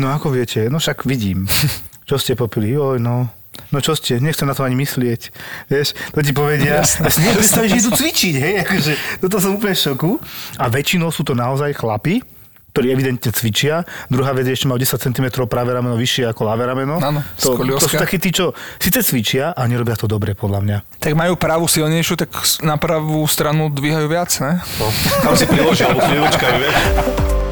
No ako viete, no však vidím. Čo ste popili? Oj, no. No čo ste, nechcem na to ani myslieť. Vieš, to ti povedia. Ja si nepredstavíš, že idú cvičiť, hej, akože, toto som úplne v šoku. A väčšinou sú to naozaj chlapi, ktorí evidentne cvičia. Druhá vec je, ešte majú 10 cm práve rameno vyššie ako ľavé rameno. Áno, to, to sú takí tí, čo síce cvičia a nerobia to dobre, podľa mňa. tak majú pravú silnejšiu, tak na pravú stranu dvíhajú viac, ne? No, tam si priložia, alebo vieš.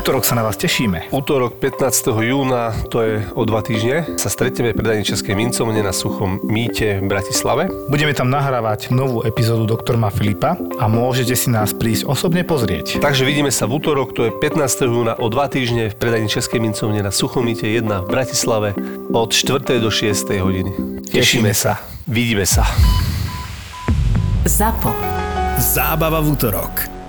Útorok sa na vás tešíme. Útorok 15. júna, to je o dva týždne, sa stretneme pri Dani Českej mincovne na Suchom mýte v Bratislave. Budeme tam nahrávať novú epizódu Doktor má Filipa a môžete si nás prísť osobne pozrieť. Takže vidíme sa v útorok, to je 15. júna o dva týždne v predajni Českej mincovne na Suchomite 1 v Bratislave od 4. do 6. hodiny. Tešíme sa. Vidíme sa. ZAPO. Zábava v útorok.